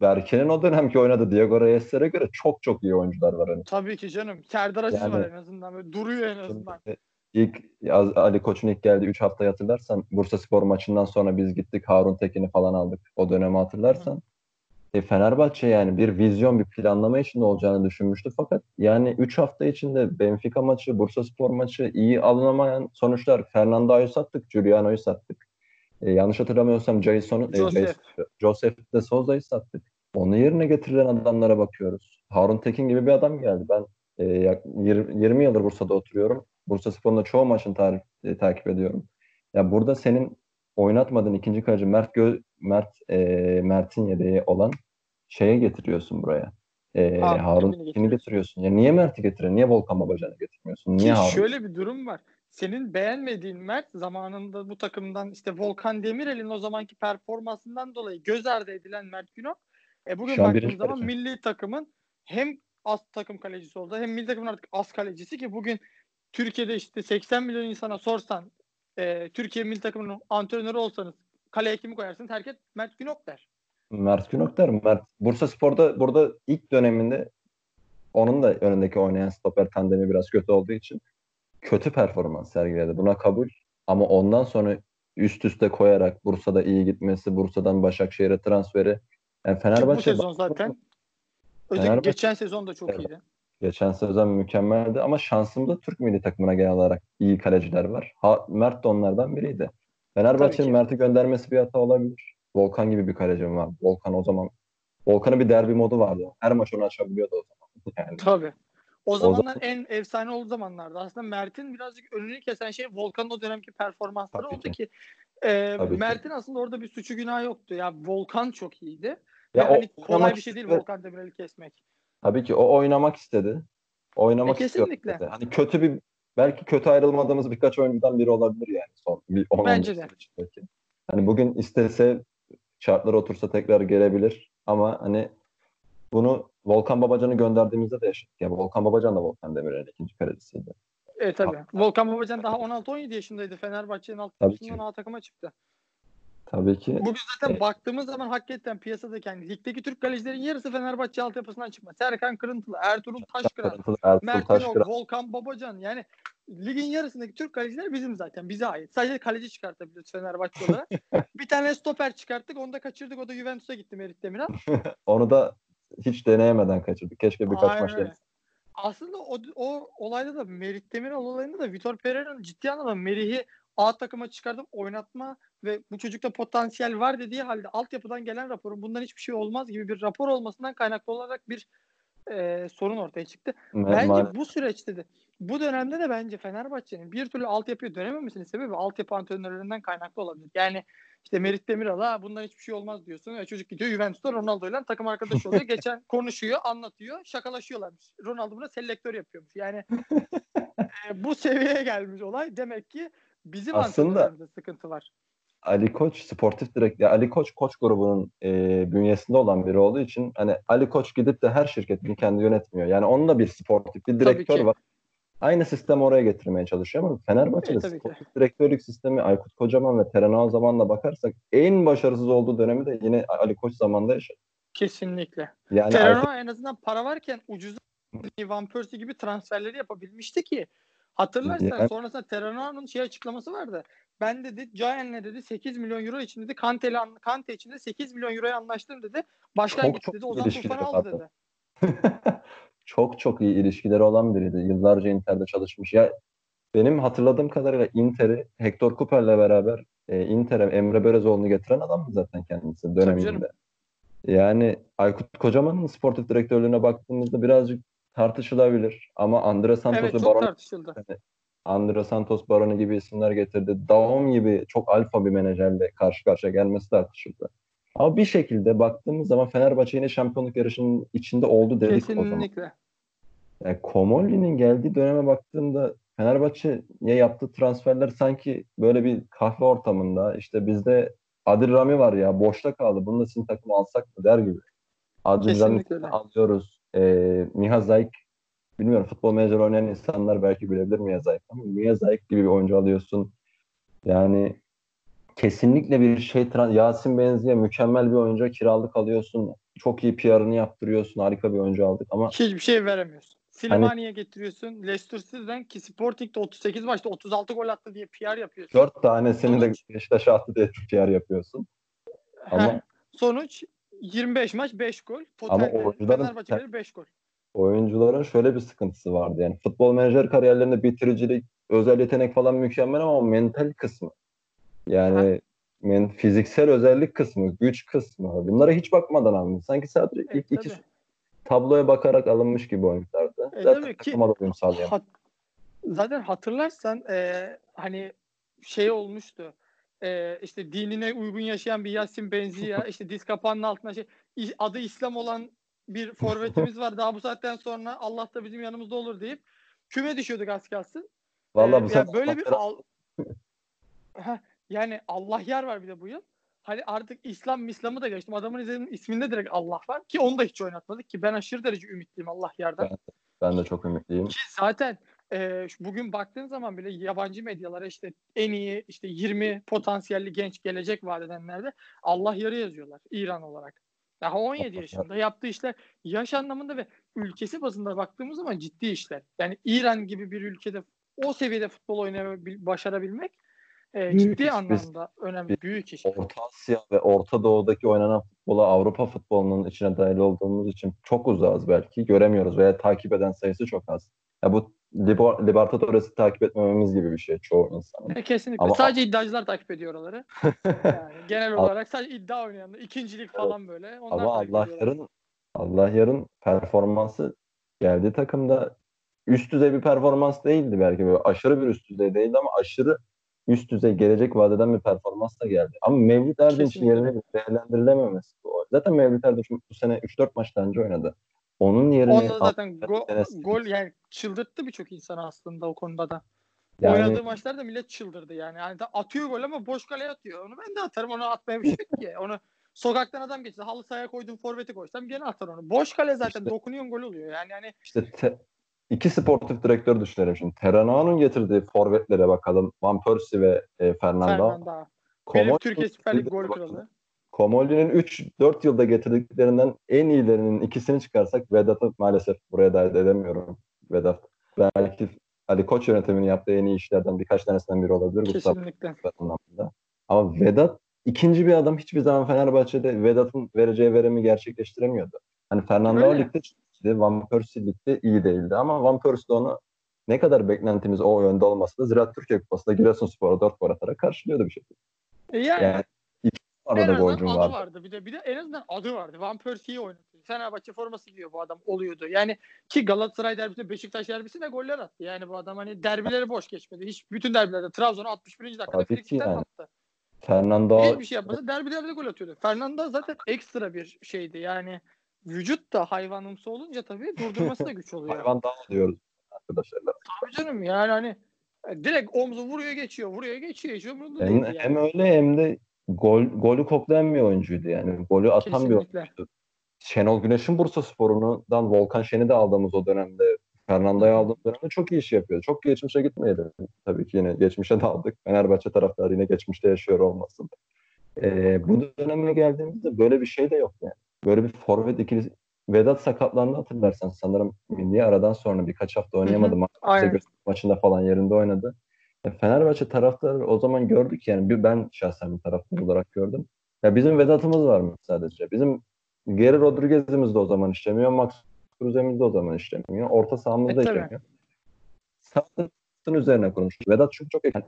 Berke'nin o dönemki oynadığı Diego Reyes'lere göre çok çok iyi oyuncular var. Hani. Tabii ki canım. Serdar Aziz Yani- var en azından. Böyle duruyor en azından. Şimdi ilk Ali Koç'un ilk geldiği 3 haftayı hatırlarsan Bursa Spor maçından sonra biz gittik Harun Tekin'i falan aldık. O dönemi hatırlarsan. E, Fenerbahçe yani bir vizyon, bir planlama içinde olacağını düşünmüştü. Fakat yani 3 hafta içinde Benfica maçı, Bursa Spor maçı iyi alınamayan sonuçlar. Fernando'yu sattık, Giuliano'yu sattık. E, yanlış hatırlamıyorsam Jason'u, Joseph. E, Joseph de Souza'yı sattık. Onun yerine getirilen adamlara bakıyoruz. Harun Tekin gibi bir adam geldi. Ben e, 20, 20 yıldır Bursa'da oturuyorum. Bursa Spor'un çoğu maçını tarif, e, takip ediyorum. Ya burada senin oynatmadığın ikinci kaleci Mert Gö Mert e, Mert'in yedeği olan şeye getiriyorsun buraya. E, Harun Harun Tekin'i getiriyorsun. Ya niye Mert'i getiriyorsun? Niye Volkan Babacan'ı getirmiyorsun? Niye Ki Harun? şöyle bir durum var. Senin beğenmediğin Mert zamanında bu takımdan işte Volkan Demirel'in o zamanki performansından dolayı göz ardı edilen Mert Günok. E bugün baktığımız zaman kaleci. milli takımın hem az takım kalecisi oldu hem milli takımın artık az kalecisi ki bugün Türkiye'de işte 80 milyon insana sorsan e, Türkiye milli takımının antrenörü olsanız kaleye kimi koyarsınız? Herkes Mert Günok der. Mert Günok der. Mert Bursa Spor'da burada ilk döneminde onun da önündeki oynayan stoper tandemi biraz kötü olduğu için kötü performans sergiledi. Buna kabul. Ama ondan sonra üst üste koyarak Bursa'da iyi gitmesi, Bursa'dan Başakşehir'e transferi. Yani bu Fenerbahçe sezon zaten özellikle Fenerbahçe- geçen sezon da çok iyiydi. Geçen sezon mükemmeldi ama şansımda Türk milli takımına genel olarak iyi kaleciler var. Ha, Mert de onlardan biriydi. Fenerbahçe'nin. Mert'i göndermesi bir hata olabilir. Volkan gibi bir kalecim var. Volkan o zaman Volkan'ın bir derbi modu vardı. Her maç onu açabiliyordu o zaman. Yani Tabii. O zamanlar zaman- en efsane olduğu zamanlarda. Aslında Mert'in birazcık önünü kesen şey Volkan'ın o dönemki performansları Tabii oldu ki. ki, e. Mert'in aslında orada bir suçu günahı yoktu. Ya Volkan çok iyiydi. Ya Ve o hani kolay oynamak bir şey değil. Volkan Demirel'i kesmek. Tabii ki o oynamak istedi. Oynamak E, istiyor kesinlikle. dedi. Hani kötü bir belki kötü ayrılmadığımız birkaç oyuncudan biri olabilir yani son bir 10 Bence de. Belki. Hani bugün istese şartlar otursa tekrar gelebilir ama hani bunu Volkan Babacan'ı gönderdiğimizde de yaşadık. Yani Volkan Babacan da Volkan Demirel'in ikinci kalecisiydi. E tabii. Volkan Babacan daha 16-17 yaşındaydı. Fenerbahçe'nin alt takımından. A takıma çıktı. Tabii ki Bugün zaten Evet. baktığımız zaman hakikaten piyasadaki yani ligdeki Türk kalecilerin yarısı Fenerbahçe altyapısından çıkma. Serkan Kırıntılı, Ertuğrul Taşkıran, Mert Taşkıran Volkan Babacan yani ligin yarısındaki Türk kaleciler bizim zaten. Bize ait. Sadece kaleci çıkartabiliyoruz Fenerbahçe olarak. bir tane stoper çıkarttık. Onu da kaçırdık. O da Juventus'a gitti Merit Demiral. onu da hiç deneyemeden kaçırdık. Keşke birkaç maç denesin. Aslında o, o olayda da Merit Demiral olayında da Vitor Pereira'nın ciddi anlamda Merih'i A takıma çıkartıp oynatma ve bu çocukta potansiyel var dediği halde altyapıdan gelen raporun bundan hiçbir şey olmaz gibi bir rapor olmasından kaynaklı olarak bir e, sorun ortaya çıktı. Ma- Bence bu süreçte de bu dönemde de bence Fenerbahçe'nin bir türlü altyapıya dönememesinin sebebi altyapı antrenörlerinden kaynaklı olabilir. Yani işte Merit Demiral'a bundan hiçbir şey olmaz diyorsun. E, çocuk gidiyor Juventus'ta Ronaldo'yla takım arkadaşı oluyor. Geçen konuşuyor, anlatıyor, şakalaşıyorlarmış. Ronaldo buna selektör yapıyormuş. Yani e, bu seviyeye gelmiş olay. Demek ki bizim Aslında- sıkıntı var. Ali Koç sportif direkt Ali Koç koç grubunun e, bünyesinde olan biri olduğu için hani Ali Koç gidip de her şirketini kendi yönetmiyor. Yani onun da bir sportif bir direktör var. Aynı sistemi oraya getirmeye çalışıyor ama Fenerbahçe'de E, ki. sportif direktörlük sistemi Aykut Kocaman ve Teren Ağzaman'la bakarsak en başarısız olduğu dönemi de yine Ali Koç zamanında yaşadı. Kesinlikle. Yani Aykut, Terano en azından para varken ucuz Van Persie gibi transferleri yapabilmişti ki. Hatırlarsan Yani- sonrasında Terano'nun şey açıklaması vardı. Ben dedi Cayen'le dedi 8 milyon euro için dedi Kante'yle an- Kante için de 8 milyon euroya anlaştım dedi. Başkan Çok gitti çok dedi. Ozan Tufan'ı aldı dedi. çok çok iyi ilişkileri olan biriydi. Yıllarca Inter'de çalışmış. Ya benim hatırladığım kadarıyla Inter'i Hector Cooper'le beraber e, Inter'e Emre Belözoğlu'nu getiren adamdı zaten kendisi döneminde. Yani Aykut Kocaman'ın sportif direktörlüğüne baktığımızda birazcık tartışılabilir. Ama Andre Santos'u Evet Baron tartışıldı. Andre Santos Baroni gibi isimler getirdi. Daum gibi çok alfa bir menajerle karşı karşıya gelmesi tartışıldı. Ama bir şekilde baktığımız zaman Fenerbahçe yine şampiyonluk yarışının içinde oldu dedik o zaman. Kesinlikle. Yani Komolli'nin geldiği döneme baktığımda Fenerbahçe'ye yaptığı transferler sanki böyle bir kahve ortamında işte bizde Adil Rami var ya boşta kaldı. Bunu da sizin takımı alsak mı der gibi. Adil Rami Kesinlikle alıyoruz. Ee, Miha Zayk bilmiyorum futbol menajer oynayan insanlar belki bilebilir Miha Zayk ama Miha Zayk gibi bir oyuncu alıyorsun. Yani kesinlikle bir şey Yasin Benzi'ye mükemmel bir oyuncu kiralık alıyorsun. Çok iyi PR'ını yaptırıyorsun. Harika bir oyuncu aldık ama Hiçbir şey veremiyorsun. Slimani'ye getiriyorsun. Leicester City'den ki Sporting'de 38 maçta 36 gol attı diye PR yapıyorsun. Dört tanesini de Sonuç- Beşiktaş'a attı diye PR yapıyorsun. Ama Sonuç 25 maç 5 gol. Ama Total oyuncuların- Fenerbahçe'leri 5 gol. oyuncuların şöyle bir sıkıntısı vardı. Yani futbol menajer kariyerlerinde bitiricilik, özel yetenek falan mükemmel ama mental kısmı. Yani men, fiziksel özellik kısmı, güç kısmı. Bunlara hiç bakmadan alındı. Sanki sadece E, ilk iki tabii. tabloya bakarak alınmış gibi oyunculardı. E, Zaten ki- uyum sağlayan. Hat- zaten hatırlarsan e, hani şey olmuştu. E, işte dinine uygun yaşayan bir Yasin Benziya işte diz kapağının altına şey adı İslam olan bir forvetimiz var. Daha bu saatten sonra Allah da bizim yanımızda olur deyip küme düşüyorduk az kalsın. Vallahi Ee, bu yani böyle bir al... Yani Allah yer var bir de bu yıl. Hani artık İslam Mislam'ı da geçtim. Adamın izinin isminde direkt Allah var ki onu da hiç oynatmadık ki ben aşırı derece ümitliyim Allah yerden. ben de çok ümitliyim. Ki zaten e, bugün baktığın zaman bile yabancı medyalara işte en iyi işte 20 potansiyelli genç gelecek vaat edenlerde Allah yarı yazıyorlar İran olarak. Daha 17 yaşında yaptığı işler yaş anlamında ve ülkesi bazında baktığımız zaman ciddi işler. Yani İran gibi bir ülkede o seviyede futbol oynayabil, başarabilmek e, Büyük ciddi iş. Biz- anlamda önemli, büyük iş. Orta Asya ve Orta Doğu'daki oynanan futbola Avrupa futbolunun içine dahil olduğumuz için çok uzağız belki. Göremiyoruz veya takip eden sayısı çok az. Ya bu Libertadores'i takip etmememiz gibi bir şey çoğu insanın. E, Kesinlikle. Ama- sadece iddiacılar takip ediyor oraları. Yani genel olarak sadece iddia oynayanlar, ikincilik falan böyle. Onlar Ama Allah yarın Allah yarın performansı geldiği takımda üst düzey bir performans değildi belki böyle aşırı bir üst düzey değildi ama aşırı üst düzey gelecek vadeden bir performans da geldi. Ama Mevlüt Erdinç'in yerine değerlendirilememesi bu. Zaten Mevlüt Erdinç bu sene 3-4 maçtan önce oynadı. Onun yerine Onda da zaten go- gol yani çıldırttı birçok insanı aslında o konuda da. yani Oynadığı maçlarda millet çıldırdı yani. yani atıyor gol ama boş kaleye atıyor. Onu ben de atarım. Onu atmaya bir şey ki. Onu sokaktan adam geçse halı sahaya koydum forveti koysam gene atar onu. Boş kale zaten İşte- dokunuyorsun gol oluyor. Yani hani işte te- iki sportif direktör düşünelim şimdi. Terrana'nın getirdiği forvetlere bakalım. Van Persie ve e, Fernando. Fernando. Benim Türkiye Süper Lig gol kralı. Komolli'nin 3-4 yılda getirdiklerinden en iyilerinin ikisini çıkarsak Vedat'ı maalesef buraya dahil edemiyorum. Vedat belki Ali Koç yönetiminin yaptığı en iyi işlerden birkaç tanesinden biri olabilir bu Kesinlikle. anlamında. Ama Vedat ikinci bir adam hiçbir zaman Fenerbahçe'de Vedat'ın vereceği verimi gerçekleştiremiyordu. Hani Fernando Öyle. ligde çıktı, Van Persie ligde iyi değildi ama Van Persie de onu ne kadar beklentimiz o yönde olmasa da Ziraat Türkiye Kupası'nda Giresunspor'a 4 gol atarak karşılıyordu bir şekilde. E yani, Yani arada azından golcüm adı vardı. vardı. Bir de bir de en azından adı vardı. Van Persie'yi oynatıyor. Fenerbahçe forması giyiyor bu adam oluyordu. Yani ki Galatasaray derbisinde Beşiktaş derbisinde goller attı. Yani bu adam hani derbileri boş geçmedi. Hiç bütün derbilerde Trabzon'a 61. dakikada frikikten yani. attı. Fernando Hiçbir şey yapmasa derbilerde gol atıyordu. Fernando zaten ekstra bir şeydi. Yani vücut da hayvanımsı olunca tabii durdurması da güç oluyor. hayvan daha diyoruz arkadaşlar. Tabii canım yani hani direkt omzu vuruyor geçiyor, vuruyor geçiyor. Hiç umurunda Hem, yani. hem öyle hem de gol golü koklayan bir oyuncuydu yani. Golü atan bir Kesinlikle. oyuncuydu. Şenol Güneş'in Bursa Sporu'ndan Volkan Şen'i de aldığımız o dönemde Fernando'yu aldığımız dönemde çok iyi iş yapıyordu. Çok geçmişe gitmeyelim. Tabii ki yine geçmişe de aldık. Fenerbahçe taraftarı yine geçmişte yaşıyor olmasın. Ee, bu döneme geldiğimizde böyle bir şey de yok yani. Böyle bir forvet ikilisi Vedat sakatlandı hatırlarsan sanırım milli aradan sonra birkaç hafta oynayamadı. Ma- Aynen. Göztepe maçında falan yerinde oynadı. Ya Fenerbahçe taraftarı o zaman gördük yani bir ben şahsen bir taraftar olarak gördüm. Ya bizim Vedat'ımız var mı sadece? Bizim Geri Rodriguez'imiz de o zaman işlemiyor. Max Kruse'miz de o zaman işlemiyor. Orta sahamız E, da tabii. işlemiyor. Sağlıkın üzerine konuştuk. Vedat çünkü çok yani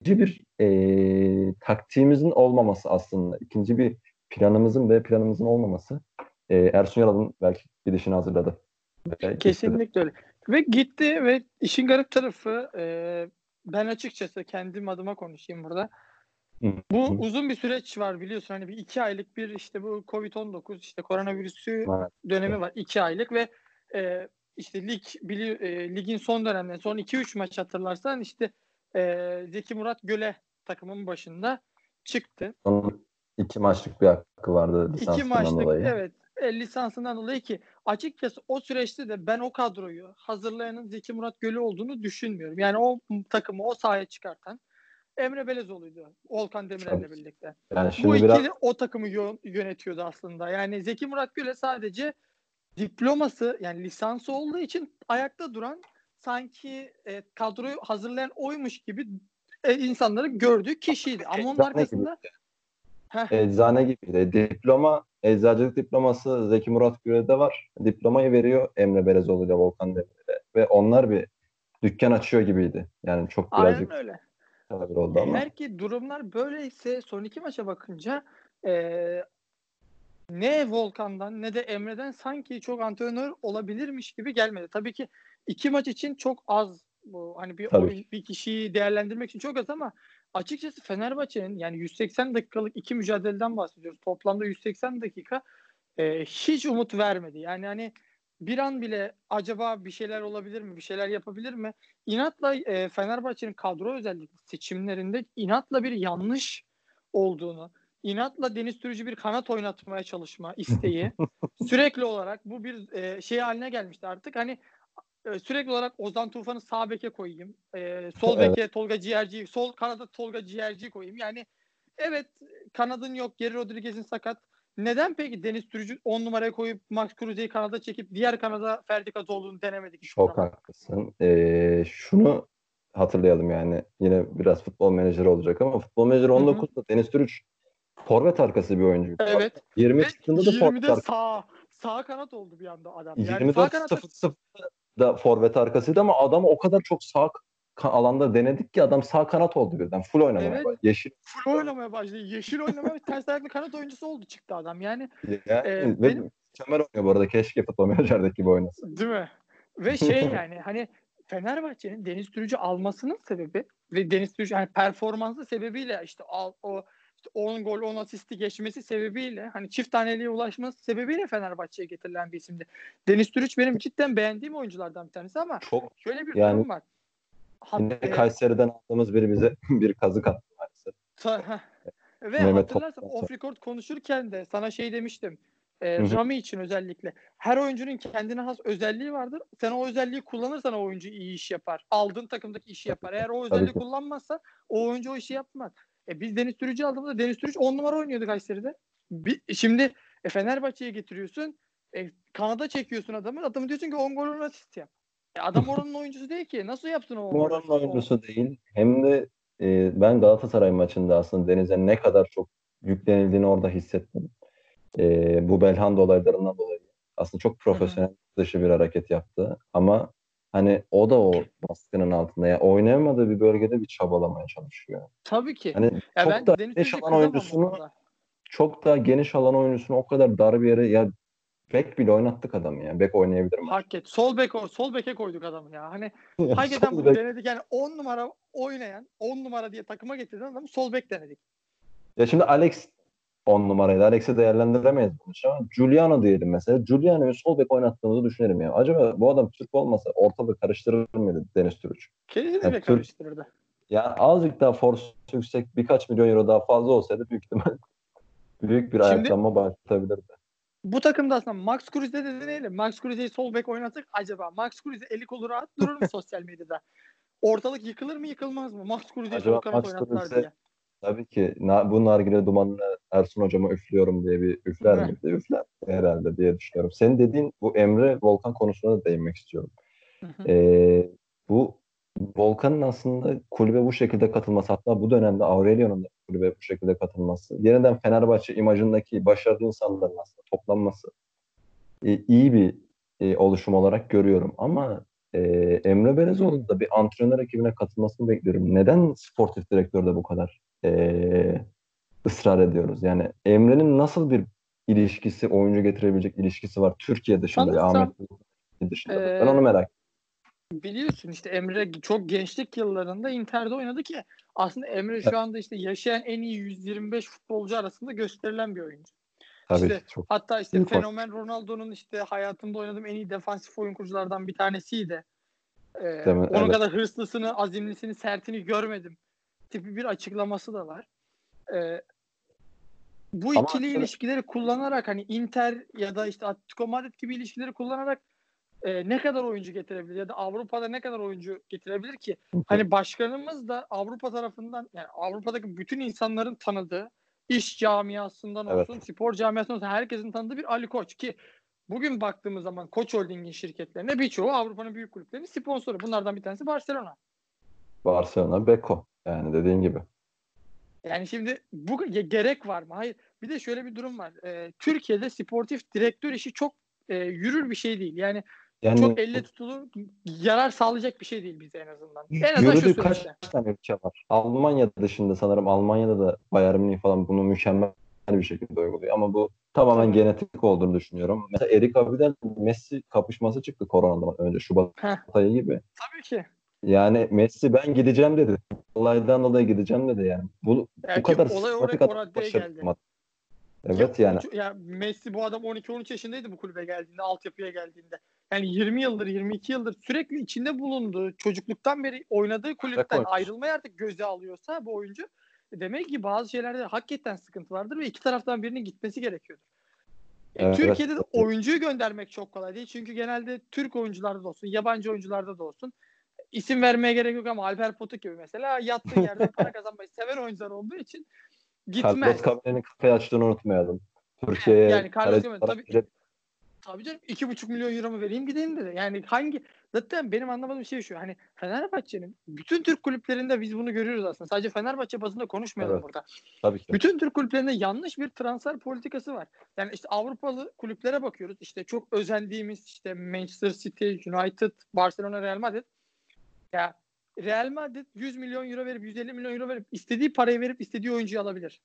ikinci bir e, taktiğimizin olmaması aslında. ikinci bir planımızın ve planımızın olmaması. E, Ersun Yanal'ın belki gidişini hazırladı. Kesinlikle öyle. Ve gitti ve işin garip tarafı e, ben açıkçası kendim adıma konuşayım burada. Bu uzun bir süreç var biliyorsun hani bir iki aylık bir işte bu Covid-19 işte koronavirüsü Evet. dönemi var iki aylık ve e, işte lig bili, e, ligin son dönemlerinde son 2-3 maç hatırlarsan işte e, Zeki Murat Göle takımın başında çıktı. Onun iki maçlık bir hakkı vardı İki maçlık dolayı. evet e, lisansından dolayı ki açıkçası o süreçte de ben o kadroyu hazırlayanın Zeki Murat Gölü olduğunu düşünmüyorum. Yani o takımı o sahaya çıkartan Emre Belezoğlu'ydu. Volkan Demirel'le birlikte. Yani Bu şimdi ikili biraz o takımı yö- yönetiyordu aslında. Yani Zeki Murat Göle sadece diploması yani lisansı olduğu için ayakta duran sanki e, kadroyu hazırlayan oymuş gibi e, insanları gördüğü kişiydi. Ama onun Eczane Eczane gibiydi. Diploma, eczacılık diploması Zeki Murat Güre'de var. Diplomayı veriyor Emre Belezoğlu ile Volkan Demirel'e. Ve onlar bir dükkan açıyor gibiydi. Yani çok birazcık aynen öyle. tabir oldu ama. Eğer ki durumlar böyleyse son iki maça bakınca e, ne Volkan'dan ne de Emre'den sanki çok antrenör olabilirmiş gibi gelmedi. Tabii ki iki maç için çok az bu hani bir oyun, bir kişiyi değerlendirmek için çok az ama açıkçası Fenerbahçe'nin yani 180 dakikalık iki mücadeleden bahsediyoruz. Toplamda 180 dakika e, hiç umut vermedi. Yani hani bir an bile acaba bir şeyler olabilir mi? Bir şeyler yapabilir mi? İnatla e, Fenerbahçe'nin kadro özellikle seçimlerinde inatla bir yanlış olduğunu, inatla Deniz Türücü bir kanat oynatmaya çalışma isteği sürekli olarak bu bir e, şey haline gelmişti artık. Hani e, sürekli olarak Ozan Tufan'ı sağ beke koyayım. E, sol Evet. beke Tolga Ciğerci, sol kanada Tolga Ciğerci koyayım. Yani evet kanadın yok, Geri Rodriguez'in sakat. Neden peki Deniz Türücü 10 numaraya koyup Max Kruse'yi kanada çekip diğer kanada Ferdi Kazoğlu'nu denemedik? Çok zaman? haklısın. Ee, şunu hatırlayalım yani. Yine biraz futbol menajeri olacak ama futbol menajeri Hı hı. 19'da Deniz Türüç forvet arkası bir oyuncu. Evet. 20 Ve çıktığında da forvet 20'de arkası. sağ sağ kanat oldu bir anda adam. Yani sağ 24 kanatta 0 da forvet arkasıydı ama adam o kadar çok sağ alanda denedik ki adam sağ kanat oldu birden. Full oynamaya Evet. başladı. Yeşil full oynamaya başladı. Yeşil oynamaya ters ayaklı kanat oyuncusu oldu çıktı adam. Yani yani ve benim- mükemmel oynuyor bu arada. Keşke futbol menajerdeki gibi oynasın. Değil mi? Ve şey yani hani Fenerbahçe'nin Deniz Türücü almasının sebebi ve Deniz Türücü hani performansı sebebiyle işte al, o 10 gol 10 asisti geçmesi sebebiyle hani çift taneliğe ulaşması sebebiyle Fenerbahçe'ye getirilen bir isimdi. Deniz Türüç benim cidden beğendiğim oyunculardan bir tanesi ama Çok şöyle bir Yani- durum var. Hat, yine e, Kayseri'den aldığımız biri bize bir kazık attı maalesef. ve Mehmet hatırlarsan off record konuşurken de sana şey demiştim. E. Rami için özellikle. Her oyuncunun kendine has özelliği vardır. Sen o özelliği kullanırsan o oyuncu iyi iş yapar. Aldığın takımdaki işi yapar. Eğer o özelliği kullanmazsan o oyuncu o işi yapmaz. E biz Deniz Türücü aldığımızda Deniz Türücü 10 numara oynuyordu Kayseri'de. Bir, şimdi e, Fenerbahçe'ye getiriyorsun. E, Kanada çekiyorsun adamı. Adamı diyorsun ki 10 gol 10 asist yap. E, adam oranın oyuncusu değil ki. Nasıl yapsın o 10 gol? Moran'ın O- oyuncusu değil. Hem de e, ben Galatasaray maçında aslında Deniz'e ne kadar çok yüklenildiğini orada hissettim. E, bu Belhanda olaylarından dolayı. Aslında çok profesyonel dışı bir hareket yaptı. Ama hani o da o baskının altında. Yani oynayamadığı bir bölgede bir çabalamaya çalışıyor. Tabii ki. Hani Ya çok ben da geniş alan oyuncusunu çok daha geniş alan oyuncusunu o kadar dar bir yere ya bek bile oynattık adamı ya. Bek oynayabilir mi? Hak et. Sol bek sol beke koyduk adamı ya. Hani hakikaten bunu bek- denedik. Yani 10 numara oynayan 10 numara diye takıma getiren adamı sol bek denedik. Ya şimdi Alex 10 numaraydı. Alex'i değerlendiremeyiz bunu an. Giuliano diyelim mesela. Giuliano'yu sol bek oynattığımızı düşünelim ya. Acaba bu adam Türk olmasa ortalığı karıştırır mıydı Deniz Türüç? Kesinlikle Türk- karıştırırdı. Yani azıcık daha force yüksek birkaç milyon euro daha fazla olsaydı büyük ihtimal büyük bir Şimdi- ayaklanma başlatabilirdi. Bu takımda aslında Max Kruse'de de deneyelim. Max Kruse'yi sol bek oynattık. Acaba Max Kruse eli kolu rahat durur mu sosyal medyada? Ortalık yıkılır mı yıkılmaz mı? Max Kruse'yi sol kanat oynattılar Kruse- diye. Tabii ki na, bu nargile dumanını Ersun hocama üflüyorum diye bir üfler Heh. miydi? Üfler herhalde diye düşünüyorum. Senin dediğin bu Emre Volkan konusuna da değinmek istiyorum. Hı hı. Ee, bu Volkan'ın aslında kulübe bu şekilde katılması hatta bu dönemde Aurelio'nun da kulübe bu şekilde katılması yeniden Fenerbahçe imajındaki başarılı insanların aslında toplanması e, iyi bir e, oluşum olarak görüyorum ama e, Emre Belezoğlu'nun da bir antrenör ekibine katılmasını bekliyorum. Neden sportif direktörde bu kadar e, ısrar ediyoruz? Yani Emre'nin nasıl bir ilişkisi, oyuncu getirebilecek ilişkisi var Türkiye dışında, Sanırsam, Ahmet dışında? e, ben onu merak Biliyorsun işte Emre çok gençlik yıllarında Inter'de oynadı ki aslında Emre şu anda işte yaşayan en iyi 125 futbolcu arasında gösterilen bir oyuncu. Tabii İşte çok. Hatta işte Büyük fenomen Ronaldo'nun işte hayatımda oynadığım en iyi defansif oyun kuruculardan bir tanesiydi. Ee, onun Evet. kadar hırslısını, azimlisini, sertini görmedim. Tipi bir açıklaması da var. Ee, bu Ama ikili şöyle- ilişkileri kullanarak hani Inter ya da işte Atletico Madrid gibi ilişkileri kullanarak e, ne kadar oyuncu getirebilir ya da Avrupa'da ne kadar oyuncu getirebilir ki? Hani başkanımız da Avrupa tarafından yani Avrupa'daki bütün insanların tanıdığı iş camiasından Evet. olsun, spor camiasından olsun herkesin tanıdığı bir Ali Koç ki bugün baktığımız zaman Koç Holding'in şirketlerine birçoğu Avrupa'nın büyük kulüplerinin sponsoru. Bunlardan bir tanesi Barcelona. Barcelona, Beko. Yani dediğin gibi. Yani şimdi bu gerek var mı? Hayır. Bir de şöyle bir durum var. Ee, Türkiye'de sportif direktör işi çok e, yürür bir şey değil. Yani, yani çok elle tutulur, yarar sağlayacak bir şey değil bize en azından. En azından şu kaç tane ülke var? Almanya dışında sanırım Almanya'da da Bayern Münih falan bunu mükemmel bir şekilde uyguluyor. Ama bu tamamen genetik olduğunu düşünüyorum. Mesela Erik Abidal Messi kapışması çıktı koronadan önce Şubat Heh. ayı gibi. Tabii ki. Yani Messi ben gideceğim dedi. Olaydan dolayı gideceğim dedi yani. Bu yani bu kadar olay oraya o raddeye geldi. Evet ya, yani. Ya Messi bu adam 12-13 yaşındaydı bu kulübe geldiğinde, altyapıya geldiğinde. Yani 20 yıldır, 22 yıldır sürekli içinde bulunduğu, çocukluktan beri oynadığı kulüpten ayrılmayı artık göze alıyorsa bu oyuncu demek ki bazı şeylerde hakikaten sıkıntı vardır ve iki taraftan birinin gitmesi gerekiyordur. E, evet, Türkiye'de de oyuncuyu göndermek çok kolay değil. Çünkü genelde Türk oyuncularda da olsun, yabancı oyuncularda da olsun isim vermeye gerek yok ama Alper Potuk gibi mesela yattığı yerde para kazanmayı seven oyuncular olduğu için gitmez. Carlos Cabrera'nın kafayı açtığını unutmayalım. Türkiye'ye yani Carlos Cabrera tabii, tabii canım 2,5 milyon euro mu vereyim gideyim dedi. Yani hangi zaten benim anlamadığım şey şu hani Fenerbahçe'nin bütün Türk kulüplerinde biz bunu görüyoruz aslında. Sadece Fenerbahçe bazında konuşmayalım evet, burada. Tabii ki. Bütün Türk kulüplerinde yanlış bir transfer politikası var. Yani işte Avrupalı kulüplere bakıyoruz. İşte çok özendiğimiz işte Manchester City, United, Barcelona, Real Madrid ya Real Madrid 100 milyon euro verip 150 milyon euro verip istediği parayı verip istediği oyuncuyu alabilir.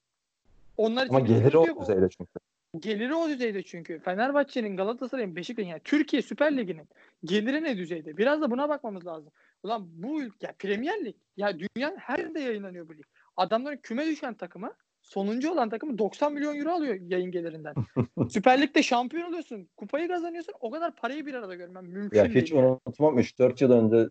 Onlar Ama geliri o düzeyde çünkü. Geliri o düzeyde çünkü. Fenerbahçe'nin, Galatasaray'ın, Beşiktaş'ın yani Türkiye Süper Ligi'nin geliri ne düzeyde? Biraz da buna bakmamız lazım. Ulan bu ülke ya Premier Lig ya dünyanın her yerinde yayınlanıyor bu lig. Adamların küme düşen takımı sonuncu olan takımı 90 milyon euro alıyor yayın gelirinden. Süper Lig'de şampiyon oluyorsun. Kupayı kazanıyorsun. O kadar parayı bir arada görmem mümkün ya değil. Hiç unutmam 3-4 yıl önce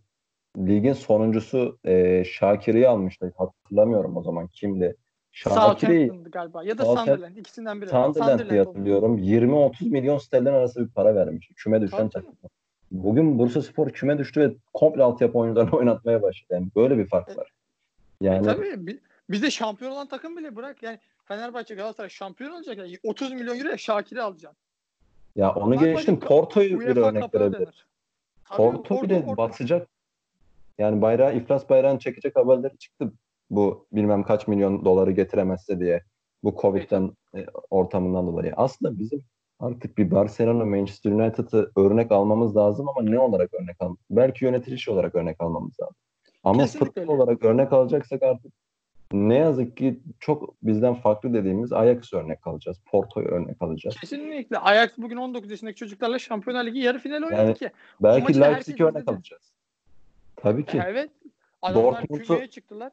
ligin sonuncusu e, Şakir'i almıştı. Hatırlamıyorum o zaman kimdi. Şakir'i galiba ya da Sunderland ikisinden biri. Sunderland, Sunderland diye hatırlıyorum. 20-30 milyon sterlin arası bir para vermiş. Küme düşen takım. Bugün Bursa Spor küme düştü ve komple altyapı oyuncularını oynatmaya başladı. Yani böyle bir fark var. Yani e, tabii bizde şampiyon olan takım bile bırak yani Fenerbahçe Galatasaray şampiyon olacak yani 30 milyon euroya Şakir'i alacaksın. Ya onu geçtim Porto'yu bir örnek verebilir. Porto bile Porto. batacak yani bayrağı iflas bayrağını çekecek haberleri çıktı bu bilmem kaç milyon doları getiremezse diye bu Covid'den e, ortamından dolayı. Aslında bizim artık bir Barcelona, Manchester United'ı örnek almamız lazım ama ne olarak örnek al? Belki yönetici olarak örnek almamız lazım. Ama Kesinlikle futbol olarak örnek alacaksak artık ne yazık ki çok bizden farklı dediğimiz Ajax örnek alacağız. Porto'yu örnek alacağız. Kesinlikle. Ajax bugün 19 yaşındaki çocuklarla Şampiyonlar Ligi yarı final oynadı yani, ki. Belki Leipzig'i örnek alacağız. Tabii ki. Evet. Adamlar Dortmund'u çıktılar.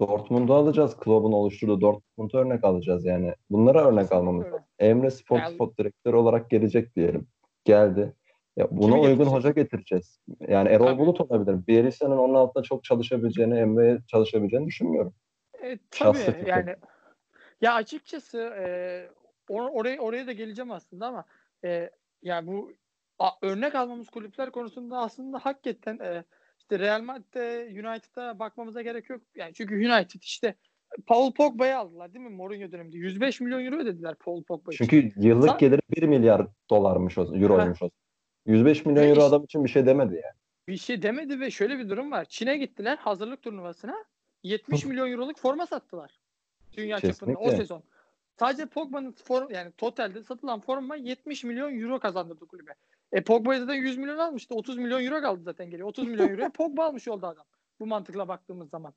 Dortmund'u alacağız. Klubun oluşturduğu Dortmund'u örnek alacağız yani. Bunlara örnek almamız lazım. Emre sportif yani... direktör olarak gelecek diyelim. Geldi. Ya buna Kimi uygun getirecek? hoca getireceğiz. Yani Erol tabii. Bulut olabilir. Bielitsa'nın onun altında çok çalışabileceğini, Emre'ye çalışabileceğini düşünmüyorum. E, tabii yani ya açıkçası e, or- oraya oraya da geleceğim aslında ama e, yani bu a, örnek almamız kulüpler konusunda aslında hakikaten e, işte Real Madrid'de United'a bakmamıza gerek yok. Yani çünkü United işte Paul Pogba'yı aldılar değil mi Mourinho döneminde? 105 milyon euro ödediler Paul Pogba için. Çünkü yıllık geliri 1 milyar dolarmış o euroymuş o. 105 milyon euro adam için bir şey demedi yani. Bir şey demedi ve şöyle bir durum var. Çin'e gittiler hazırlık turnuvasına 70 milyon euroluk forma sattılar. Dünya Kesinlikle. çapında o sezon. Sadece Pogba'nın form yani totalde satılan forma 70 milyon euro kazandırdı kulübe. E Pogba'ya zaten 100 milyon almıştı. 30 milyon euro kaldı zaten geliyor. 30 milyon euroya Pogba almış oldu adam. Bu mantıkla baktığımız zaman.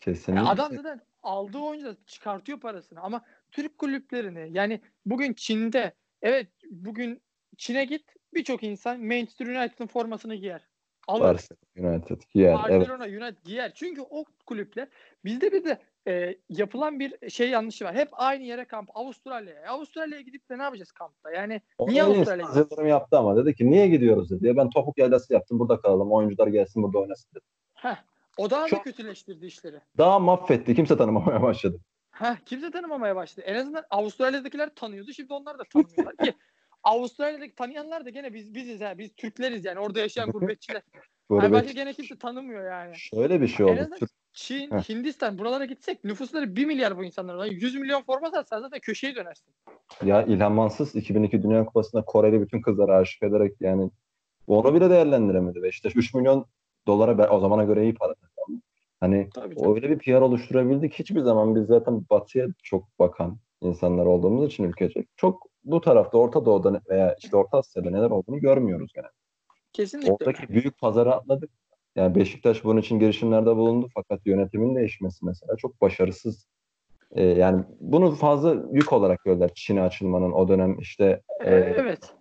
Kesinlikle. Yani adam zaten aldığı oyuncu da çıkartıyor parasını ama Türk kulüplerini yani bugün Çin'de evet bugün Çin'e git birçok insan Manchester United'ın formasını giyer. Alır. Barcelona United giyer. Barcelona evet. United giyer. Çünkü o kulüpler bizde bir de e, yapılan bir şey yanlışı var. Hep aynı yere kamp Avustralya'ya. Avustralya'ya gidip de ne yapacağız kampta? Yani o niye Avustralya'ya Yıldırım yaptı ama dedi ki niye gidiyoruz dedi. Ben topuk yaylası yaptım burada kalalım. Oyuncular gelsin burada oynasın dedi. Heh, o daha Şu, da kötüleştirdi işleri. Daha mahvetti. Kimse tanımamaya başladı. Heh, kimse tanımamaya başladı. En azından Avustralya'dakiler tanıyordu. Şimdi onlar da tanımıyorlar ki. Avustralya'daki tanıyanlar da gene biz biziz ha. Biz Türkleriz yani. Orada yaşayan gurbetçiler. Gurbetçi. Yani başka gene kimse tanımıyor yani. Şöyle bir şey oldu. Türk, Çin, Heh. Hindistan buralara gitsek nüfusları 1 milyar bu insanlar. var. 100 milyon forma satsan zaten köşeye dönersin. Ya İlhan Mansız 2002 Dünya Kupası'nda Koreli bütün kızları aşık ederek yani onu bile değerlendiremedi. Beşiktaş 3 milyon dolara o zamana göre iyi para. Hani Tabii, tabii. öyle bir PR oluşturabildik. Hiçbir zaman biz zaten batıya çok bakan insanlar olduğumuz için ülkecek. Çok bu tarafta Orta Doğu'da veya işte Orta Asya'da neler olduğunu görmüyoruz gene. Kesinlikle. Oradaki büyük pazarı atladık. Yani Beşiktaş bunun için girişimlerde bulundu fakat yönetimin değişmesi mesela çok başarısız. Ee, yani bunu fazla yük olarak gördüler Çin'e açılmanın o dönem işte Ee, e, evet.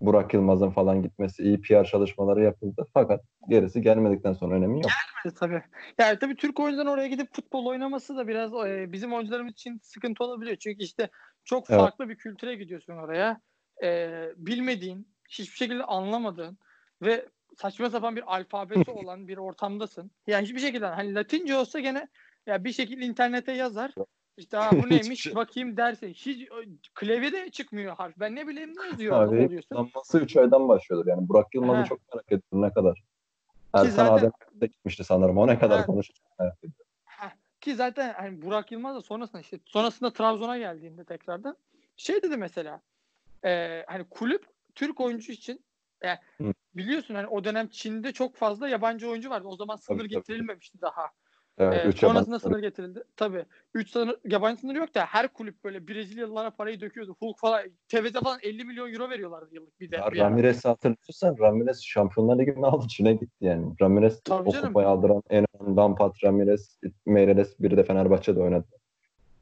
Burak Yılmaz'ın falan gitmesi iyi PR çalışmaları yapıldı fakat gerisi gelmedikten sonra önemi yok. Evet, tabii. Yani tabii Türk oyuncuların oraya gidip futbol oynaması da biraz e, bizim oyuncularımız için sıkıntı olabiliyor. Çünkü işte çok Evet. farklı bir kültüre gidiyorsun oraya. E, bilmediğin, hiçbir şekilde anlamadığın ve saçma sapan bir alfabesi olan bir ortamdasın. Yani hiçbir şekilde hani Latince olsa gene ya bir şekilde internete yazar. İşte ha, bu neymiş şey. bakayım dersin. Hiç klavyede çıkmıyor harf. Ben ne bileyim ne yazıyor Abi oluyorsun. kullanması 3 aydan başlıyordur. Yani Burak Yılmaz'ı çok merak ediyorum ne kadar. Ersan zaten- Adem de gitmişti sanırım. O ne kadar Ha. konuşacak merak ediyorum. Heh, Ki zaten hani Burak Yılmaz da sonrasında işte sonrasında Trabzon'a geldiğinde tekrardan şey dedi mesela e, hani kulüp Türk oyuncu için e, Hı. biliyorsun hani o dönem Çin'de çok fazla yabancı oyuncu vardı. O zaman sınır Tabii, tabii. getirilmemişti daha. Evet, E, üç sonrasında sınır getirildi. Tabii. 3 sınır yabancı sınırı yok da her kulüp böyle Brezilyalılara parayı döküyordu. Hulk falan TV'de falan 50 milyon euro veriyorlardı yıllık bir de. Ya bir ara. Ramirez'i hatırlıyorsan Ramirez Şampiyonlar Ligi'ni aldı Çin'e gitti yani. Ramirez Tabii o canım. kupayı aldıran en ön Lampard, Ramirez, Meireles biri de Fenerbahçe'de oynadı.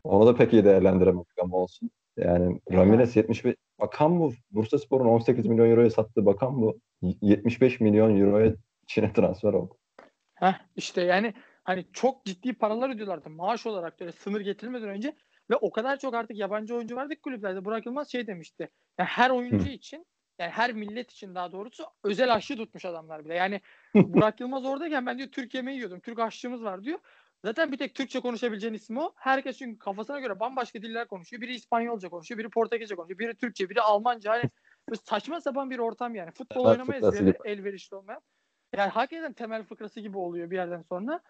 Onu da pek iyi değerlendiremedik ama olsun. Yani Ramirez 75 bakan bu Bursaspor'un 18 milyon euroya sattığı bakan bu 75 milyon euroya Çin'e transfer oldu. Heh, işte yani hani çok ciddi paralar ödüyorlardı maaş olarak böyle sınır getirilmeden önce ve o kadar çok artık yabancı oyuncu vardı ki kulüplerde. Burak Yılmaz şey demişti. Yani her oyuncu için yani her millet için daha doğrusu özel aşçı tutmuş adamlar bile. Yani Burak Yılmaz oradayken ben diyor Türk yemeği yiyordum. Türk aşçımız var diyor. Zaten bir tek Türkçe konuşabileceğin ismi o. Herkes çünkü kafasına göre bambaşka diller konuşuyor. Biri İspanyolca konuşuyor, biri Portekizce konuşuyor, biri Türkçe, biri Almanca. Hani saçma sapan bir ortam yani. Futbol oynamaya gibi. elverişli olmayan. Yani hakikaten temel fıkrası gibi oluyor bir yerden sonra.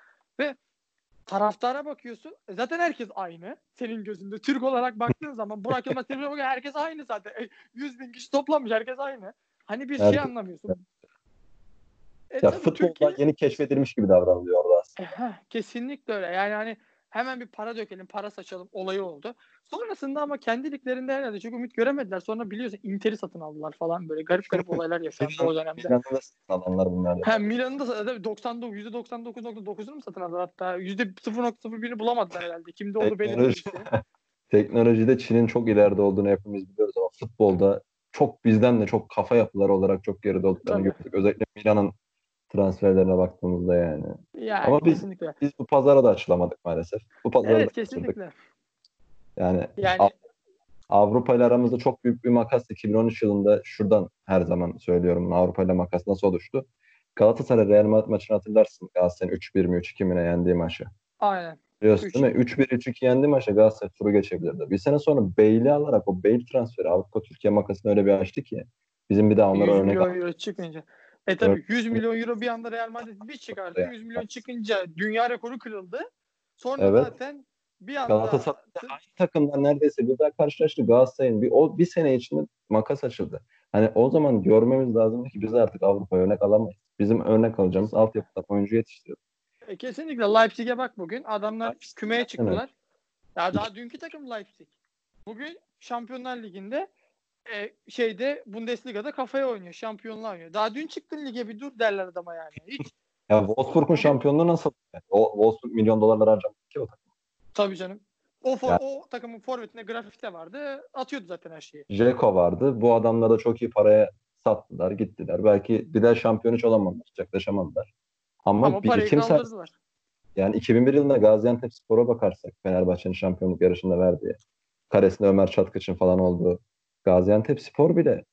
Ve taraftara bakıyorsun. e Zaten herkes aynı. Senin gözünde. Türk olarak baktığın zaman Burak Yılmaz Selim'e bakıyor. Herkes aynı zaten. E, 100 bin kişi toplanmış. Herkes aynı. Hani bir şey Herkes- anlamıyorsun. E, Ya tabii futboldan Türkiye- yeni keşfedilmiş gibi davranılıyor kesinlikle öyle. Yani hani hemen bir para dökelim, para saçalım olayı oldu. Sonrasında ama kendi liglerinde herhalde çok ümit göremediler. Sonra biliyorsun Inter'i satın aldılar falan böyle garip garip olaylar yaşandı o dönemde. Milan'da da alanlar bunlar. Ha Milan'ın da tabii 99 %99.9'unu mu satın aldılar hatta %0.01'ini bulamadılar herhalde. Kimde oldu belli değil. Teknoloji- Teknolojide Çin'in çok ileride olduğunu hepimiz biliyoruz ama futbolda çok bizden de çok kafa yapıları olarak çok geride olduklarını Tabii. gördük. Özellikle Milan'ın transferlerine baktığımızda yani. Yani Ama biz- kesinlikle. Biz bu pazara da açılamadık maalesef. Bu pazarı da Evet kesinlikle. Yani, Yani Av- Avrupa ile aramızda çok büyük bir makas 2013 yılında şuradan her zaman söylüyorum Avrupa ile makas nasıl oluştu? Galatasaray Real Madrid maçını hatırlarsın. Galatasaray'ın 3-1 mi 3-2 mi ne yendiği maçı. aynen. Biliyorsun Üç. değil mi? 3-1 3-2 yendi maçı Galatasaray turu geçebilirdi. Bir sene sonra Bale'i alarak o Bale transferi Avrupa Türkiye makasını öyle bir açtı ki bizim bir daha 100 onlara örnek milyon euro çıkınca. E tabii Evet. 100 milyon euro bir anda Real Madrid bir çıkardı. Evet. 100 milyon çıkınca dünya rekoru kırıldı. Sonra Evet. zaten bir anda Galatasaray'da aynı takımlar neredeyse bir daha karşılaştı Galatasaray'ın. Bir, o bir sene içinde makas açıldı. Hani o zaman görmemiz lazım ki biz artık Avrupa'ya örnek alamayız. Bizim örnek alacağımız altyapıdan oyuncu yetiştiriyor. E, kesinlikle Leipzig'e bak bugün. Adamlar Leipzig, kümeye çıktılar. Ya daha dünkü takım Leipzig. Bugün Şampiyonlar Ligi'nde e, şeyde Bundesliga'da kafaya oynuyor. Şampiyonlar oynuyor. Daha dün çıktın lige bir dur derler adama yani. Hiç Ya Wolfsburg'un şampiyonluğu nasıl? O Wolfsburg milyon dolarlar harcamış ki o takım. tabii canım. O, for, Ya- o takımın forvetinde grafikte vardı. Atıyordu zaten her şeyi. Jeko vardı. Bu adamlar da çok iyi paraya sattılar, gittiler. Belki bir daha şampiyon hiç olamadılar, yaklaşamadılar. Ama, Ama bir kimse yani 2001 yılında Gaziantep Spor'a bakarsak Fenerbahçe'nin şampiyonluk yarışında verdiği karesinde Ömer Çatkıç'ın falan olduğu Gaziantep Spor bile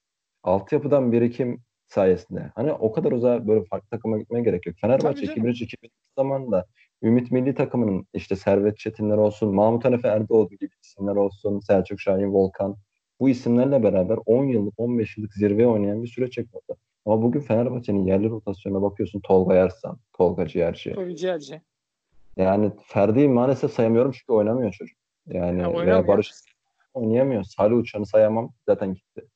altyapıdan birikim sayesinde hani o kadar uzağa böyle farklı takıma gitmeye gerek yok. Fenerbahçe Tabii canım. 2003-2004 zamanında Ümit Milli takımının işte Servet Çetinler olsun, Mahmut Hanefi Erdoğdu gibi isimler olsun, Selçuk Şahin, Volkan bu isimlerle beraber 10 yıllık, 15 yıllık zirveye oynayan bir süreç çekmedi. Ama bugün Fenerbahçe'nin yerli rotasyonuna bakıyorsun Tolga Yarsan, Tolga Ciğerci. Tabii ciğerci. Yani Ferdi'yi maalesef sayamıyorum çünkü oynamıyor çocuk. Yani Ya veya Barış oynayamıyor. Salih Uçan'ı sayamam. Zaten gitti.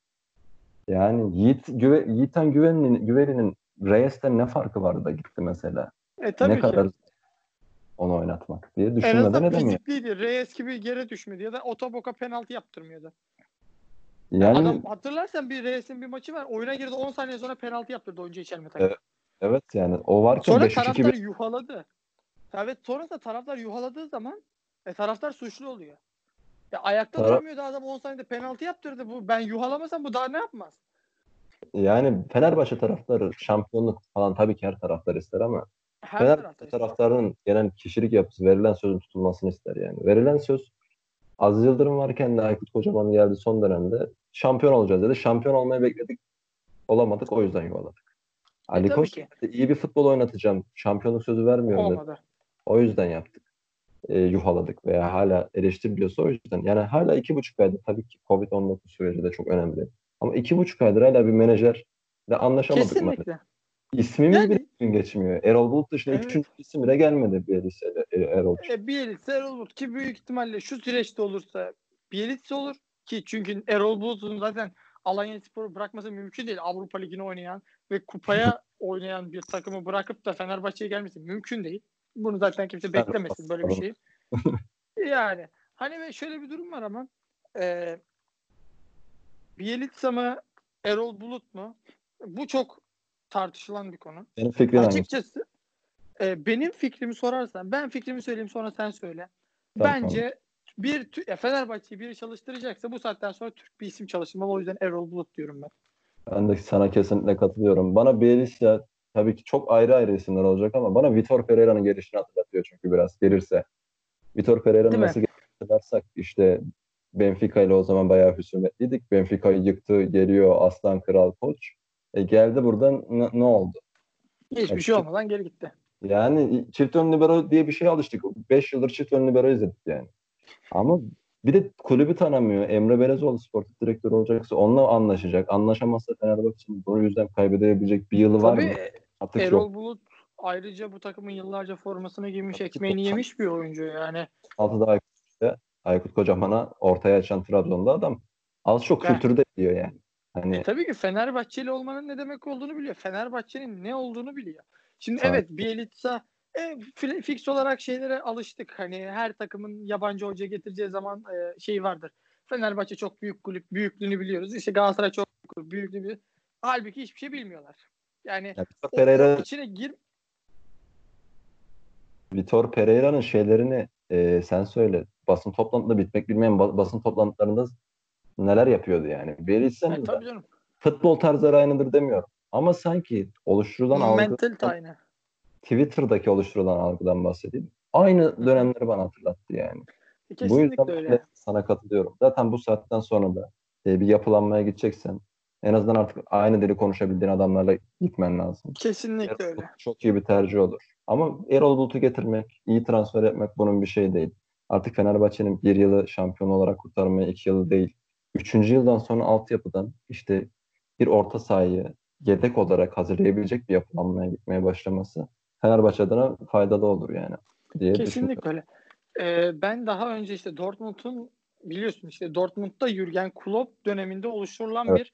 Yani Yiğit, Güve, Yiğitan Güveli'nin, Güveli'nin Reyes'ten ne farkı vardı da gitti mesela? E tabii ne ki. kadar onu oynatmak diye En düşünmeden azından edemiyor. fizikliydi. Reyes gibi yere düşmedi ya da otoboka penaltı yaptırmıyordu. Yani Adam hatırlarsan bir Reyes'in bir maçı var. Oyuna girdi 10 saniye sonra penaltı yaptırdı oyuncu içerme takımı. Evet, evet yani o varken Sonra 5-3-2 taraftar yuhaladı. Evet sonrasında taraftar yuhaladığı zaman e, taraftar suçlu oluyor. Ya ayakta Tara- duramıyordu adam 10 saniyede penaltı yaptırdı. Bu ben yuhalamasam bu daha ne yapmaz? yani Fenerbahçe taraftarı şampiyonluk falan tabii ki her taraftar ister ama Her Fenerbahçe tarafta. taraftarının genel kişilik yapısı verilen sözün tutulmasını ister yani. Verilen söz Aziz Yıldırım varken de Aykut Kocaman geldi son dönemde şampiyon olacağız dedi. Şampiyon olmayı bekledik. Olamadık o yüzden yuvaladık. Ali E, tabii Koç ki. dedi, iyi bir futbol oynatacağım. Şampiyonluk sözü vermiyorum dedi. Olmadı. O yüzden yaptık. E, yuhaladık veya hala eleştiriliyorsa o yüzden. Yani hala iki buçuk aydır tabii ki Covid-19 süreci de çok önemli. Ama iki buçuk aydır hala bir menajerle anlaşamadık. maalesef. Kesinlikle. İsmimiz Yani- bile geçmiyor. Erol Bulut dışında Evet. üçüncü isim bile gelmedi Bielitsa ile e, Erol. E, Bielitsa Erol Bulut ki büyük ihtimalle şu süreçte olursa Bielitsa olur ki çünkü Erol Bulut'un zaten Alanya Spor'u bırakması mümkün değil. Avrupa Ligi'ni oynayan ve kupaya oynayan bir takımı bırakıp da Fenerbahçe'ye gelmesi mümkün değil. Bunu zaten kimse beklemesin böyle bir şey. yani hani ve şöyle bir durum var ama e, Bielitsa mı Erol Bulut mu? Bu çok tartışılan bir konu. Benim fikrim? Açıkçası e, benim fikrimi sorarsan ben fikrimi söyleyeyim sonra sen söyle. Tamam, Bence bir ya Fenerbahçe'yi biri çalıştıracaksa bu saatten sonra Türk bir isim çalıştırmalı. O yüzden Erol Bulut diyorum ben. Ben de sana kesinlikle katılıyorum. Bana Bielitsa tabii ki çok ayrı ayrı isimler olacak ama bana Vitor Pereira'nın gelişini hatırlatıyor çünkü biraz gelirse. Vitor Pereira'nın nasıl hatırlarsak işte Benfica ile o zaman bayağı husumetliydik. Benfica'yı yıktı, geliyor Aslan Kral Koç. E geldi buradan ne, ne oldu? Hiçbir Evet, şey olmadan geri gitti. Yani çift ön libero diye bir şeye alıştık. 5 yıldır çift ön libero izledik yani. Ama bir de kulübü tanımıyor. Emre Belezoğlu sportif direktör olacaksa onunla anlaşacak. Anlaşamazsa Fenerbahçe'nin bu yüzden kaybedebilecek bir yılı var mı? Artık Erol yok. Bulut ayrıca bu takımın yıllarca formasını giymiş, Tabii, ekmeğini tabii. yemiş bir oyuncu yani. Altıda Aykut, işte, Aykut Kocaman'a ortaya açan Trabzon'da adam. Az çok Ben- kültürde diyor yani. Hani E, tabii ki Fenerbahçeli olmanın ne demek olduğunu biliyor. Fenerbahçe'nin ne olduğunu biliyor. Şimdi Tabii. evet Bielitsa e, fi- fix olarak şeylere alıştık. Hani her takımın yabancı hoca getireceği zaman e, şey vardır. Fenerbahçe çok büyük kulüp, büyüklüğünü biliyoruz. İşte Galatasaray çok büyük kulüp, büyüklüğünü biliyoruz. Halbuki hiçbir şey bilmiyorlar. Yani ya Pereira içine gir Vitor Pereira'nın şeylerini e, sen söyle. Basın toplantıda bitmek bilmeyen ba- basın toplantılarında neler yapıyordu yani. E, da tabii canım. futbol tarzları aynıdır demiyorum. Ama sanki oluşturulan algı aynı. Twitter'daki oluşturulan algıdan bahsedeyim. Aynı dönemleri bana hatırlattı yani. E, bu yüzden öyle. sana katılıyorum. Zaten bu saatten sonra da e, bir yapılanmaya gideceksen en azından artık aynı dili konuşabildiğin adamlarla gitmen lazım. Kesinlikle Erol öyle. Bulut çok iyi bir tercih olur. Ama Erol Bulut'u getirmek, iyi transfer etmek bunun bir şey değil. Artık Fenerbahçe'nin bir yılı şampiyon olarak kurtarmaya iki yılı değil. Üçüncü yıldan sonra altyapıdan işte bir orta sahayı yedek olarak hazırlayabilecek bir yapılanmaya gitmeye başlaması Fenerbahçe adına faydalı olur yani diye. Kesinlikle öyle. Ee, ben daha önce işte Dortmund'un biliyorsun işte Dortmund'da Jürgen Klopp döneminde oluşturulan Evet. bir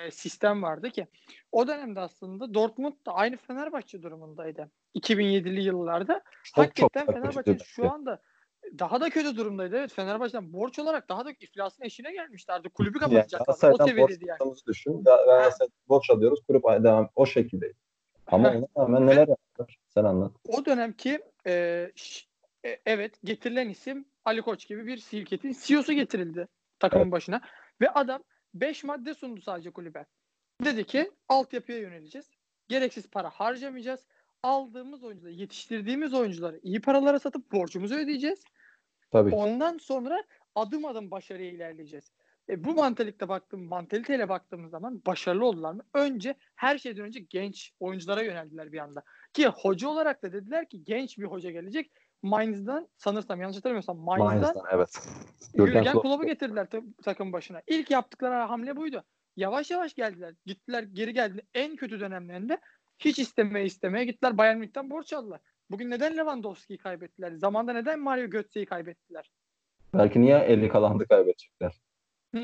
e, sistem vardı ki o dönemde aslında Dortmund da aynı Fenerbahçe durumundaydı. 2007'li yıllarda. Çok Hakikaten çok Fenerbahçe şu anda daha da kötü durumdaydı. Evet Fenerbahçe'den borç olarak daha da iflasın eşine gelmişti. Artık kulübü Yani kapatacaklar. o Galatasaray'dan seviyedeydi yani. düşün. Ga- Galatasaray borç alıyoruz. Kulüp devam o şekilde. Ama ona rağmen neler yaptılar? Sen anlat. O dönemki e, e, evet getirilen isim Ali Koç gibi bir şirketin CEO'su getirildi takımın başına ve adam 5 madde sundu sadece kulübe. Dedi ki altyapıya yöneleceğiz. Gereksiz para harcamayacağız. Aldığımız oyuncuları, yetiştirdiğimiz oyuncuları iyi paralara satıp borcumuzu ödeyeceğiz. Tabii. Ondan sonra adım adım başarıya ilerleyeceğiz. E, bu mantalikte baktığım, mantaliteyle baktığımız zaman başarılı oldular mı? Önce her şeyden önce genç oyunculara yöneldiler bir anda. Ki hoca olarak da dediler ki genç bir hoca gelecek. Mainz'dan sanırsam yanlış hatırlamıyorsam Mainz'dan Mainz'dan evet. Jürgen Jürgen Klopp. Klopp'u getirdiler ta- takım başına. İlk yaptıkları hamle buydu. Yavaş yavaş geldiler. Gittiler geri geldiler. En kötü dönemlerinde hiç istemeye istemeye gittiler Bayern Münih'ten borç aldılar. Bugün neden Lewandowski'yi kaybettiler? Zamanda neden Mario Götze'yi kaybettiler? Belki niye Eli Kalan'dı kaybedecekler? Hı.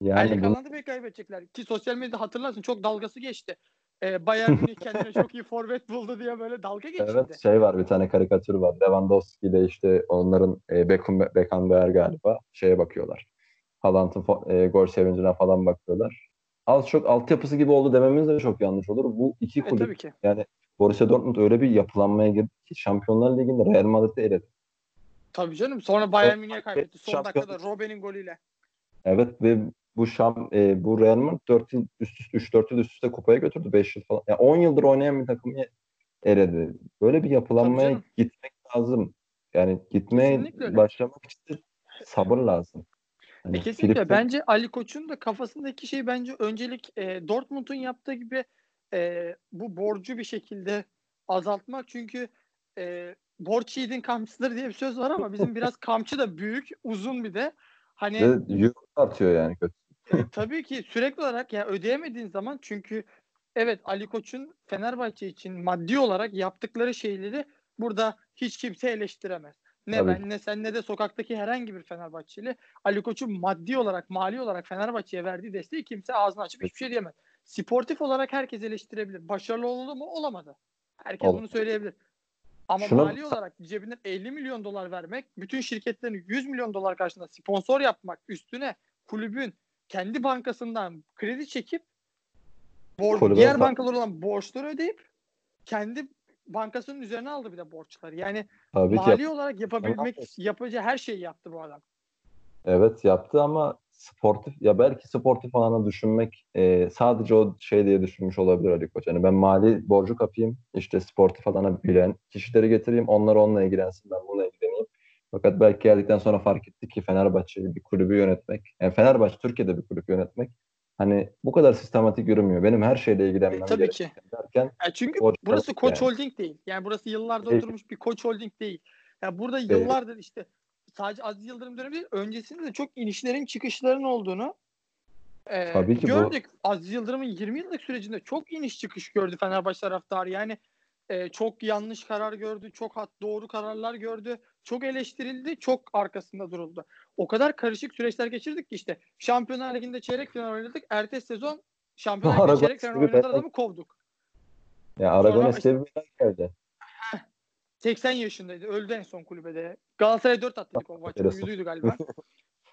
Yani Erling bu- Haaland'ı bir kaybedecekler. Ki sosyal medyada hatırlarsın çok dalgası geçti. Ee, Bayern Münih kendine çok iyi forvet buldu diye böyle dalga geçildi. Evet şey var bir tane karikatür var. Lewandowski ile işte onların e, Beckham, Beckenbauer galiba şeye bakıyorlar. Haaland'ın e, gol sevincine falan bakıyorlar. Az çok altyapısı gibi oldu dememiz de çok yanlış olur. Bu iki E, kulüp ki. yani Borussia Dortmund öyle bir yapılanmaya girdi ki Şampiyonlar Ligi'nde Real Madrid'i eledi. Tabii canım. Sonra Bayern Münih'e kaybetti. Son dakikada Robben'in golüyle. Evet ve bu Şam e, bu Real Madrid 4 yıl üst üste 3-4 yıl üst üste kupaya götürdü 5 yıl falan. Yani 10 yıldır oynayan bir takımı eledi. Böyle bir yapılanmaya gitmek lazım. Yani gitmeye Kesinlikle başlamak için sabır lazım. Hani E kesinlikle. Filip- Bence Ali Koç'un da kafasındaki şey bence öncelik e, Dortmund'un yaptığı gibi e, bu borcu bir şekilde azaltmak. Çünkü e, borç yiğidin kamçısıdır diye bir söz var ama bizim biraz kamçı da büyük, uzun bir de. Hani euro artıyor yani kötü. E, tabii ki sürekli olarak ya ödeyemediğin zaman çünkü evet Ali Koç'un Fenerbahçe için maddi olarak yaptıkları şeyleri burada hiç kimse eleştiremez. Ne Tabii ben ne sen ne de sokaktaki herhangi bir Fenerbahçeli Ali Koç'un maddi olarak mali olarak Fenerbahçe'ye verdiği desteği kimse ağzını açıp hiçbir şey diyemez. Sportif olarak herkes eleştirebilir. Başarılı oldu mu? Olamadı. Herkes Olamadı. bunu söyleyebilir. Ama Şuna- mali olarak cebinden 50 milyon dolar vermek, bütün şirketlerin 100 milyon dolar karşılığında sponsor yapmak, üstüne kulübün kendi bankasından kredi çekip borç, diğer bankalar olan borçları ödeyip kendi bankasının üzerine aldı bir de borçları. Yani Tabii mali yap- olarak yapabilmek yapıyorsun. yapacağı her şeyi yaptı bu adam. evet yaptı ama sportif ya belki sportif alana düşünmek e, sadece o şey diye düşünmüş olabilir Ali Koç. Yani ben mali borcu kapayım işte sportif alana bilen kişileri getireyim onlar onunla ilgilensin ben bununla ilgileneyim. Fakat belki geldikten sonra fark ettik ki Fenerbahçe'yi bir kulübü yönetmek yani Fenerbahçe Türkiye'de bir kulüp yönetmek hani bu kadar sistematik yürümüyor. Benim her şeyle ilgilenmem E, tabii ki. derken Ya çünkü burası Koç yani. Holding değil. Yani burası yıllardır Değil. oturmuş bir Koç Holding değil. Ya burada yıllardır işte sadece Aziz Yıldırım dönemi değil, öncesinde de çok inişlerin çıkışların olduğunu e, Tabii ki bu- gördük. Aziz Yıldırım'ın 20 yıllık sürecinde çok iniş çıkış gördü Fenerbahçe taraftarı. Yani e, çok yanlış karar gördü, çok hat doğru kararlar gördü, çok eleştirildi, çok arkasında duruldu. O kadar karışık süreçler geçirdik ki işte Şampiyonlar Ligi'nde çeyrek final oynadık. Ertesi sezon Şampiyonlar Ligi'nde çeyrek final oynadığı ben- adamı kovduk. ya Aragon Sonra eski bir geldi. 80 yaşındaydı. Öldü en son kulübede. Galatasaray 4 attı Enteresan. yüzüydü galiba.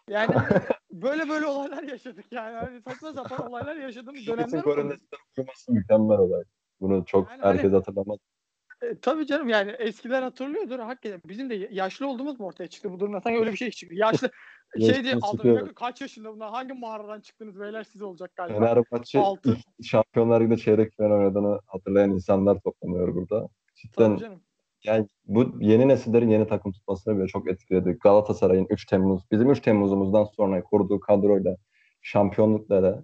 Yani hani böyle böyle olaylar yaşadık yani. Hani saçma sapan olaylar yaşadığımız Bütün dönemler oldu. Kurması mükemmel olay. Bunu çok Yani hani- herkes hatırlamaz. E, tabii canım yani eskiler hatırlıyordur. Hakikaten bizim de yaşlı olduğumuz mu ortaya çıktı bu durumda? Sanki öyle bir şey çıktı. Yaşlı şey diye Yaşlı aldı. çıkıyor. Kaç yaşında bunlar? Hangi mağaradan çıktınız beyler siz olacak galiba. Fenerbahçe Altı. Şampiyonlar Ligi'nde çeyrek final oynadığını hatırlayan insanlar toplanıyor burada. Cidden Tabii canım. yani bu yeni nesillerin yeni takım tutmasını bile çok etkiledi. Galatasaray'ın 3 Temmuz, bizim 3 Temmuz'umuzdan sonra kurduğu kadroyla, şampiyonluklara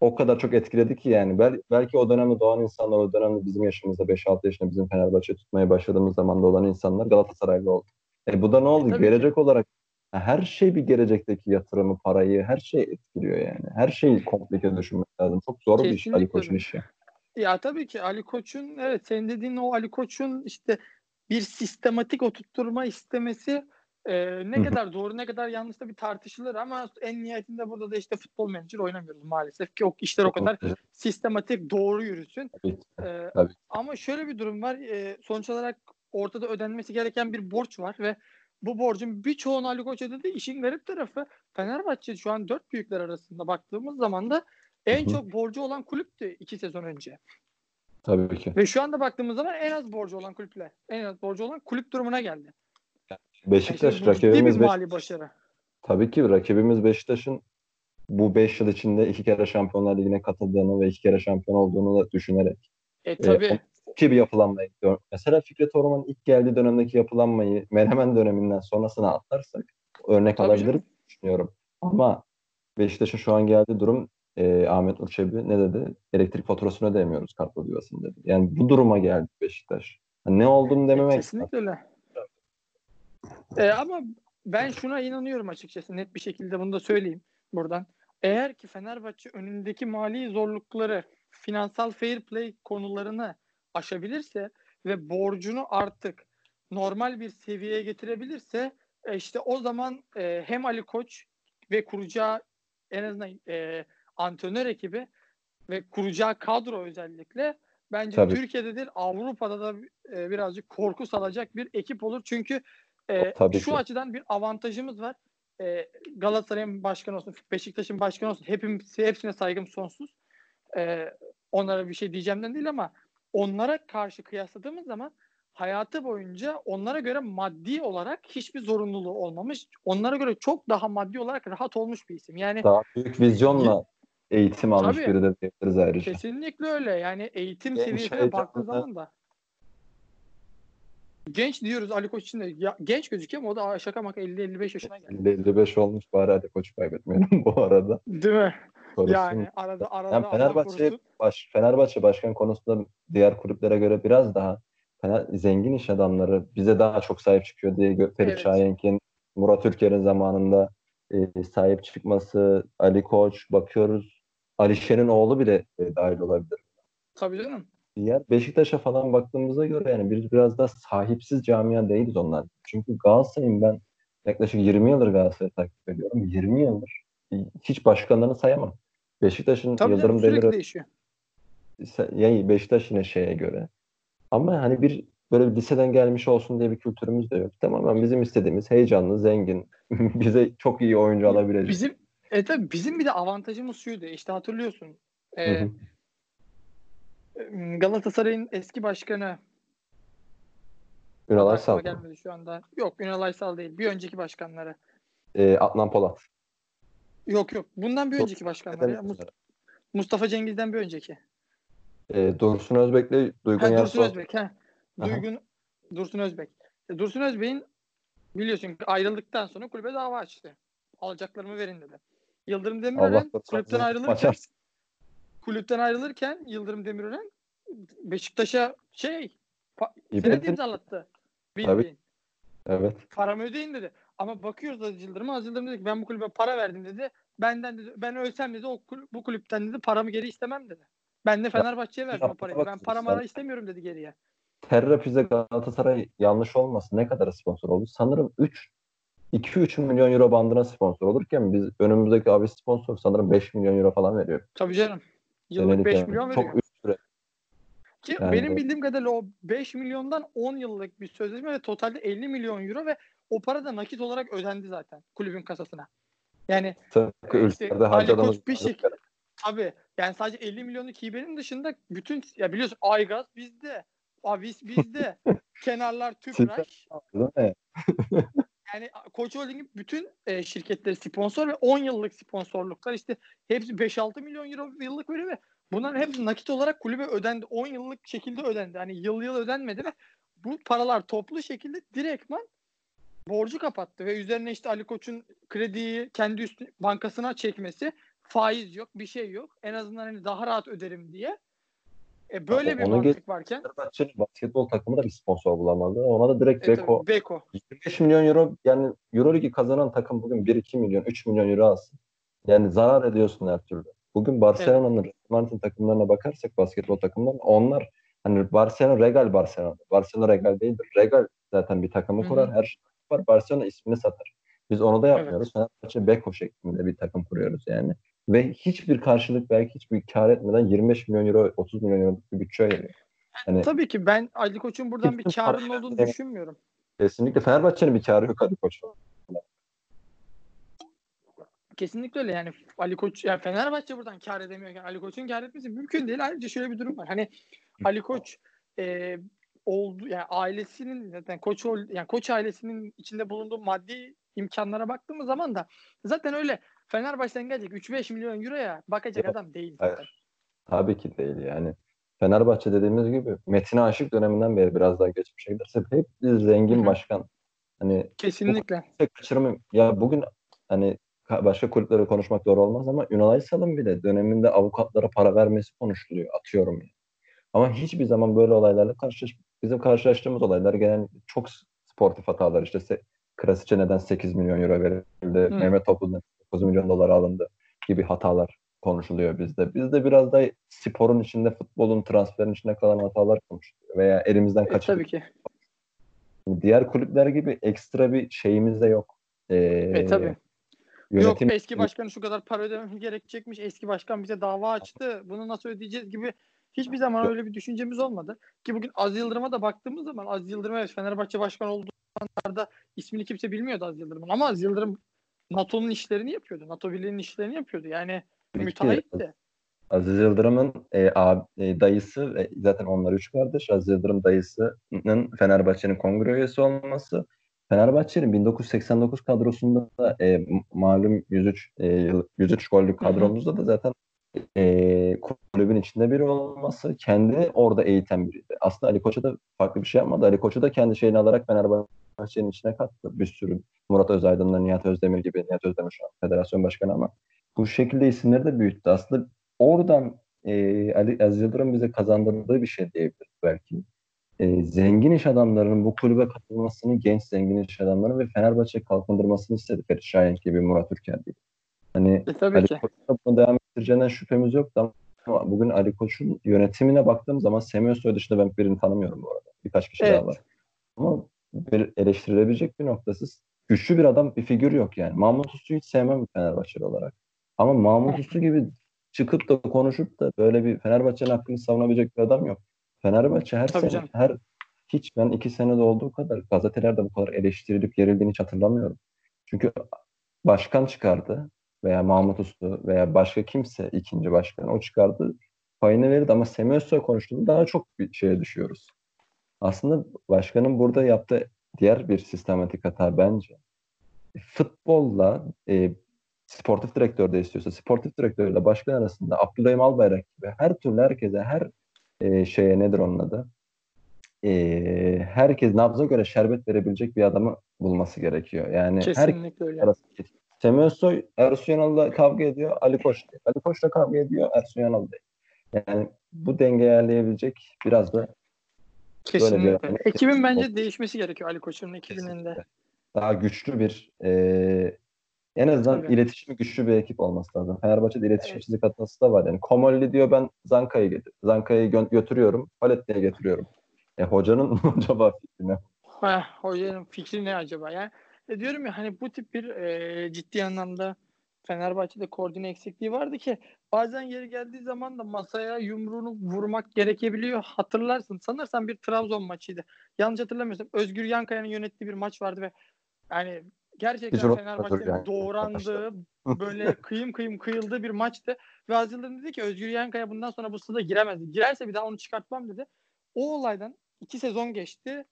o kadar çok etkiledi ki yani Bel- belki o dönemde doğan insanlar, o dönemde bizim yaşımızda 5-6 yaşında bizim Fenerbahçe tutmaya başladığımız zamanda olan insanlar Galatasaraylı oldu. E bu da ne oldu? tabii ki. Gelecek olarak her şey bir gelecekteki yatırımı, parayı, her şey etkiliyor yani. Her şeyi komplike düşünmek lazım. Çok zor bir iş Kesinlikle Ali Koç'un işi. Ya tabii ki Ali Koç'un evet senin dediğin o Ali Koç'un işte bir sistematik oturtturma istemesi e, ne kadar doğru ne kadar yanlış da bir tartışılır ama en nihayetinde burada da işte futbol menajer oynamıyoruz maalesef ki o işler o kadar sistematik doğru yürüsün. Tabii. E, Tabii. ama şöyle bir durum var. E, sonuç olarak ortada ödenmesi gereken bir borç var ve bu borcun birçoğunu Ali Koç ödedi. İşin garip tarafı Fenerbahçe şu an dört büyükler arasında baktığımız zaman da en çok borcu olan kulüptü iki sezon önce. Tabii ki. Ve şu anda baktığımız zaman en az borcu olan kulüpler. En az borcu olan kulüp durumuna geldi. Beşiktaş bir rakibimiz Beş- mali başarı. Tabii ki rakibimiz Beşiktaş'ın bu 5 yıl içinde iki kere Şampiyonlar Ligi'ne katıldığını ve iki kere şampiyon olduğunu da düşünerek E tabii. ki bir yapılanmayı gör- Mesela Fikret Orman'ın ilk geldiği dönemdeki yapılanmayı Menemen döneminden sonrasına atlarsak örnek Tabii alabiliriz canım. düşünüyorum. Ama Beşiktaş'ın şu an geldiği durum e, Ahmet Nur Çebi ne dedi? Elektrik faturasını ödeyemiyoruz kartla yuvasını dedi. Yani bu duruma geldi Beşiktaş. Hani ne olduğunu dememek Kesinlikle öyle. E, ama ben şuna inanıyorum açıkçası net bir şekilde bunu da söyleyeyim buradan. Eğer ki Fenerbahçe önündeki mali zorlukları, finansal fair play konularını aşabilirse ve borcunu artık normal bir seviyeye getirebilirse e, işte o zaman e, hem Ali Koç ve kuracağı en azından e, antrenör ekibi ve kuracağı kadro özellikle bence Tabii. Türkiye'de değil Avrupa'da da e, birazcık korku salacak bir ekip olur. Çünkü e, Tabii şu ki. açıdan bir avantajımız var. E, Galatasaray'ın başkanı olsun, Beşiktaş'ın başkanı olsun hepimiz, hepsine saygım sonsuz. E, onlara bir şey diyeceğimden değil ama onlara karşı kıyasladığımız zaman hayatı boyunca onlara göre maddi olarak hiçbir zorunluluğu olmamış. Onlara göre çok daha maddi olarak rahat olmuş bir isim. Yani Daha büyük vizyonla eğitim almış Tabii. biri de diyebiliriz ayrıca. kesinlikle öyle. Yani eğitim Genç, seviyesine baktığın zaman da genç diyoruz Ali Koç için de ya, genç gözüküyor ama o da şaka maka 50-55 yaşına geldi. 55 olmuş bari hadi koç kaybetmeyelim bu arada. Değil mi? Sorusun. Yani arada arada Yani Fenerbahçe baş, Fenerbahçe başkan konusunda diğer kulüplere göre biraz daha Fener, zengin iş adamları bize daha çok sahip çıkıyor diye Ferit Evet. Şahenk'in, Murat Ülker'in zamanında e, sahip çıkması, Ali Koç bakıyoruz. Alişer'in oğlu bile e, dahil olabilir. Tabii canım. Diğer Beşiktaş'a falan baktığımızda göre yani biz biraz daha sahipsiz camia değiliz onlar. Çünkü Galatasaray'ın ben yaklaşık 20 yıldır Galatasaray'ı takip ediyorum. 20 yıldır hiç başkanlarını sayamam. Beşiktaş'ın Tabii Yıldırım canım sürekli Demirören değişiyor. ya Beşiktaş yine şeye göre. Ama hani bir böyle bir liseden gelmiş olsun diye bir kültürümüz de yok. Tamamen bizim istediğimiz heyecanlı, zengin, bize çok iyi oyuncu alabilecek. Bizim e tabii bizim bir de avantajımız şuydu. İşte hatırlıyorsun. Hı E, hı. Galatasaray'ın eski başkanı Ünal Aysal, gelmedi şu anda. Yok Ünal Aysal değil. Bir önceki başkanları. e, Adnan Polat. Yok yok. Bundan bir önceki başkanları. Ya. Must- Mustafa Cengiz'den bir önceki. E, Dursun Özbek'le Duygun Ha, Dursun. Özbek. Ha. Aha. Duygun Dursun Özbek. E, Dursun Özbek'in biliyorsun ayrıldıktan sonra kulübe dava açtı. Alacaklarımı verin dedi. Yıldırım Demirören kulüpten ayrılırken. Kulüpten ayrılırken Yıldırım Demirören Beşiktaş'a şey senet imzalattı. Tabii. Bildiğin. Evet. Paramı ödeyin dedi. Ama bakıyoruz Aziz Yıldırım'a. Aziz Yıldırım dedi ki ben bu kulübe para verdim dedi. Benden dedi ben ölsem dedi o kul- bu kulüpten dedi paramı geri istemem dedi. Ben de Fenerbahçe'ye verdim o yaptığına parayı. Ben paramı sen. istemiyorum dedi geriye. Terrapize Galatasaray yanlış olmasın ne kadar sponsor oldu? Sanırım 3 2-3 milyon euro bandına sponsor olurken biz önümüzdeki abi sponsor sanırım 5 milyon euro falan veriyor. Tabii canım. Yıllık Senelik 5 yani. milyon veriyor. Çok üst süre. Ki Yani- benim bildiğim kadarıyla o 5 milyondan 10 yıllık bir sözleşme ve totalde 50 milyon euro ve o para da nakit olarak ödendi zaten kulübün kasasına. Yani Tıpkı e, işte Ali Koç bir şekilde tabii yani sadece 50 milyonluk hibenin dışında bütün ya biliyorsun Aygaz bizde, Avis bizde, kenarlar Tüpraş? yani Koç Holding'in bütün e, şirketleri sponsor ve 10 yıllık sponsorluklar işte hepsi 5-6 milyon euro yıllık veriyor ve bunların hepsi nakit olarak kulübe ödendi. 10 yıllık şekilde ödendi. Hani yıl yıl ödenmedi ve bu paralar toplu şekilde direktman borcu kapattı ve üzerine işte Ali Koç'un krediyi kendi üstü bankasına çekmesi faiz yok bir şey yok. En azından hani daha rahat öderim diye. E böyle Ya bir mantık varken basketbol takımı da bir sponsor bulamadı. Ona da direkt e, Beko Beko. 25 milyon euro yani Euroligi kazanan takım bugün 1-2 milyon 3 milyon euro alsın. Yani zarar ediyorsun her türlü. Bugün Barcelona'nın Real Madrid'in takımlarına bakarsak basketbol takımlarına onlar hani Barcelona Regal Barcelona. Barcelona Regal değildir. Regal zaten bir takımı Hı hı. kurar. Her şey var. Barcelona ismini satar. Biz onu da yapmıyoruz. Fenerbahçe Beko şeklinde bir takım kuruyoruz yani. Ve hiçbir karşılık belki hiçbir kar etmeden 25 milyon euro 30 milyon euro bir bütçe ayırıyor. Yani Tabii ki ben Ali Koç'un buradan bir karının olduğunu düşünmüyorum. kesinlikle Fenerbahçe'nin bir karı yok hadi koç. Kesinlikle öyle yani Ali Koç yani Fenerbahçe buradan kar edemiyorken Ali Koç'un kar etmesi mümkün değil. Ayrıca şöyle bir durum var. Hani Ali Koç e, oldu yani ailesinin zaten Koç yani Koç ailesinin içinde bulunduğu maddi imkanlara baktığımız zaman da zaten öyle Fenerbahçe'den gelecek 3-5 milyon euroya bakacak Yok, adam değil zaten. Hayır. Tabii ki değil yani. Fenerbahçe dediğimiz gibi Metin Aşık döneminden beri biraz daha geçmişe giderse hep bir zengin Hı başkan. Hani Kesinlikle. kaçırımı ya bugün hani ka- başka kulüplere konuşmak doğru olmaz ama Ünal Aysal'ın bile döneminde avukatlara para vermesi konuşuluyor. Atıyorum yani. Ama hiçbir zaman böyle olaylarla karşılaş bizim karşılaştığımız olaylar genellikle çok sportif hatalar işte Krasiç'e neden 8 milyon euro verildi, Hı. Mehmet Topuz'un 9 milyon dolar alındı gibi hatalar. konuşuluyor bizde. Bizde biraz da sporun içinde, futbolun, transferin içinde kalan hatalar konuşuluyor. Veya elimizden E, kaçırdık. tabii ki. Diğer kulüpler gibi ekstra bir şeyimiz de yok. Ee, E, tabii. yönetim Yok eski başkanı şu kadar para ödememiz gerekecekmiş. Eski başkan bize dava açtı. Bunu nasıl ödeyeceğiz gibi hiçbir zaman öyle bir düşüncemiz olmadı. Ki bugün Aziz Yıldırım'a da baktığımız zaman Aziz Yıldırım evet Fenerbahçe başkanı olduğu zamanlarda ismini kimse bilmiyordu Aziz Yıldırım'ın. Ama Aziz Yıldırım NATO'nun işlerini yapıyordu. NATO Birliği'nin işlerini yapıyordu. Yani Tabii ki. müteahhitti. Aziz Yıldırım'ın e, ab- e, dayısı ve zaten onlar üç kardeş. Aziz Yıldırım dayısının Fenerbahçe'nin kongre üyesi olması. Fenerbahçe'nin 1989 kadrosunda da e, malum 103 e, yıl- 103 gollük kadromuzda da zaten e, kulübün içinde biri olması kendi orada eğiten biriydi. Aslında Ali Koç'a da farklı bir şey yapmadı. Ali Koç'u da kendi şeyini alarak Fenerbahçe'nin içine kattı. Bir sürü Murat Özaydın'la Nihat Özdemir gibi. Nihat Özdemir şu an federasyon başkanı ama bu şekilde isimleri de büyüttü. Aslında oradan e, Ali Aziz Yıldırım bize kazandırdığı bir şey diyebiliriz belki. E, zengin iş adamlarının bu kulübe katılmasını, genç zengin iş adamlarının ve Fenerbahçe kalkındırmasını istedi Ferit Şahin gibi, Murat Ülker gibi. Hani E, tabii Ali ki. Koç'un bunu devam ettireceğinden şüphemiz yoktu ama bugün Ali Koç'un yönetimine baktığım zaman Semih Özsoy dışında ben birini tanımıyorum bu arada. Birkaç kişi Evet. daha var. Ama bir eleştirilebilecek bir noktası güçlü bir adam, bir figür yok yani. Mahmut Uslu'yu hiç sevmem Fenerbahçeli olarak. Ama Mahmut Uslu gibi çıkıp da konuşup da böyle bir Fenerbahçe'nin hakkını savunabilecek bir adam yok. Fenerbahçe her Tabii sene, canım. her hiç ben iki senede olduğu kadar gazetelerde bu kadar eleştirilip gerildiğini hiç hatırlamıyorum. Çünkü başkan çıkardı veya Mahmut Uslu veya başka kimse ikinci başkan o çıkardı payını verirdi ama Semih Özsoy konuştuğunda daha çok bir şeye düşüyoruz. Aslında başkanın burada yaptığı diğer bir sistematik hata bence futbolla e, sportif direktör de istiyorsa sportif direktörle başkan arasında Abdülhamim Albayrak gibi her türlü herkese her e, şeye nedir onun adı e, herkes nabza göre şerbet verebilecek bir adamı bulması gerekiyor. Yani her Kesinlikle öyle. Semih Özsoy Ersun Yanal'la kavga ediyor. Ali Koç diyor. Ali Koç'la kavga ediyor. Ersun Yanal. Yani bu dengeyi ayarlayabilecek biraz da Kesinlikle. bir- Ekibin bence değişmesi gerekiyor Ali Koç'un ekibinin de. daha güçlü bir e, en azından Tabii. iletişimi güçlü bir ekip olması lazım. Fenerbahçe'de iletişim Evet. hatası da var. Yani Komolli diyor ben Zanka'yı getir. Zanka'yı gö- götürüyorum. Paletti'ye getiriyorum. E hocanın acaba fikri ne? Heh, hocanın fikri ne acaba? Yani e, diyorum ya hani bu tip bir e, ciddi anlamda Fenerbahçe'de koordine eksikliği vardı ki bazen yeri geldiği zaman da masaya yumruğunu vurmak gerekebiliyor. Hatırlarsın. Sanırsam bir Trabzon maçıydı. Yanlış hatırlamıyorsam Özgür Yankaya'nın yönettiği bir maç vardı ve yani gerçekten Fenerbahçe'nin yani. doğrandığı böyle kıyım kıyım kıyıldığı bir maçtı. Ve Aziz Yıldırım dedi ki Özgür Yankaya bundan sonra bu stada giremez. Girerse bir daha onu çıkartmam dedi. O olaydan iki sezon geçti.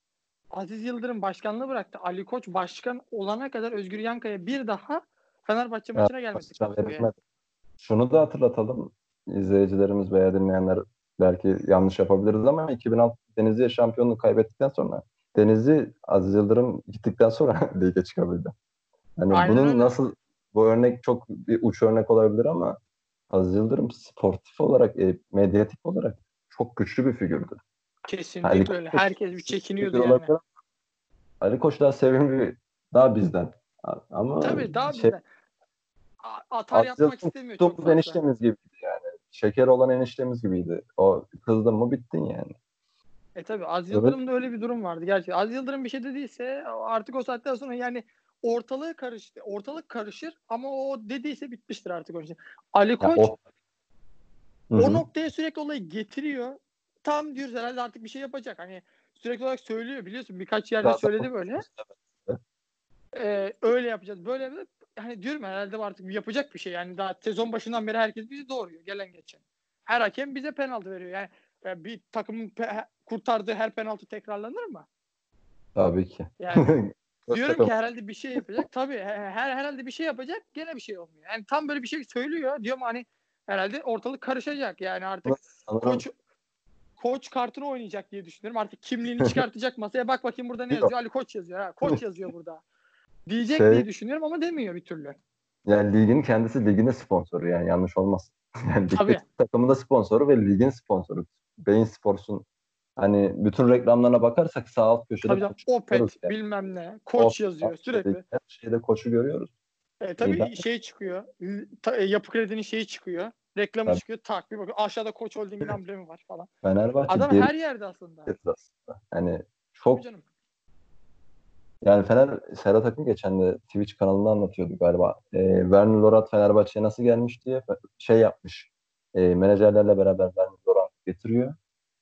Aziz Yıldırım başkanlığı bıraktı. Ali Koç başkan olana kadar Özgür Yankaya bir daha Fenerbahçe maçına gelmedi. Şunu da hatırlatalım. İzleyicilerimiz veya dinleyenler belki yanlış yapabiliriz ama 2006 Denizli şampiyonluğu kaybettikten sonra Denizli Aziz Yıldırım gittikten sonra lige çıkabildi. Hani Aynen bunun öyle. nasıl bu örnek çok bir uç örnek olabilir ama Aziz Yıldırım sportif olarak, e, medyatik olarak çok güçlü bir figürdü. Kesinlikle Ali öyle. Koç Herkes bir çekiniyordu yani. Ali Koç daha sevimli, daha bizden. Ama Tabii daha şey, bizden. Atar Aziz yapmak istemiyor çok fazla. eniştemiz gibiydi yani. Şeker olan eniştemiz gibiydi. O kızdın mı bittin yani. E Aziz Evet. Yıldırım'da öyle bir durum vardı gerçekten. Aziz Yıldırım bir şey dediyse artık o saatten sonra yani ortalığı karıştı. Ortalık karışır ama o dediyse bitmiştir artık o şey. Ali Ya Koç o, o noktaya sürekli olayı getiriyor. Tam diyoruz herhalde artık bir şey yapacak. Hani sürekli olarak söylüyor biliyorsun birkaç yerde Zaten- söyledi böyle. Ee, öyle yapacağız böyle yapacağız. Hani diyorum herhalde artık yapacak bir şey. Yani daha sezon başından beri herkes bizi doğuruyor gelen geçen. Her hakem bize penaltı veriyor. Yani e, bir takımın pe- kurtardığı her penaltı tekrarlanır mı? Tabii ki. Yani diyorum ki herhalde bir şey yapacak. Tabii he- her herhalde bir şey yapacak gene bir şey olmuyor. Yani tam böyle bir şey söylüyor. Diyorum hani herhalde ortalık karışacak. Yani artık koç koç kartını oynayacak diye düşünüyorum. Artık kimliğini çıkartacak masaya. Bak bakayım burada ne yazıyor? Ali Koç yazıyor. Ha, koç yazıyor burada. Diyecek Şey- diye düşünüyorum ama demiyor bir türlü. yani ligin kendisi ligin de sponsoru yani yanlış olmaz. Yani Tabii. takımın da sponsoru ve ligin sponsoru. Beyin Sports'un hani bütün reklamlarına bakarsak sağ alt köşede Tabii görüyoruz Opet yani. bilmem ne. Koç Opet, yazıyor sürekli. Her şeyde koçu görüyoruz. E, tabii ben- şey çıkıyor. Ta- e, yapı kredinin şeyi çıkıyor. Reklamı Tabii. çıkıyor. Tak bir bakıyor. Aşağıda Koç Holding'in amblemi var falan. Fenerbahçe Adam geri her yerde aslında. getir aslında. Tabii çok. Yani Fener Serhat Akın geçen de Twitch kanalında anlatıyordu galiba. Ee, Werner Lorat Fenerbahçe'ye nasıl gelmiş diye şey yapmış. Ee, menajerlerle beraber Werner Lorat getiriyor.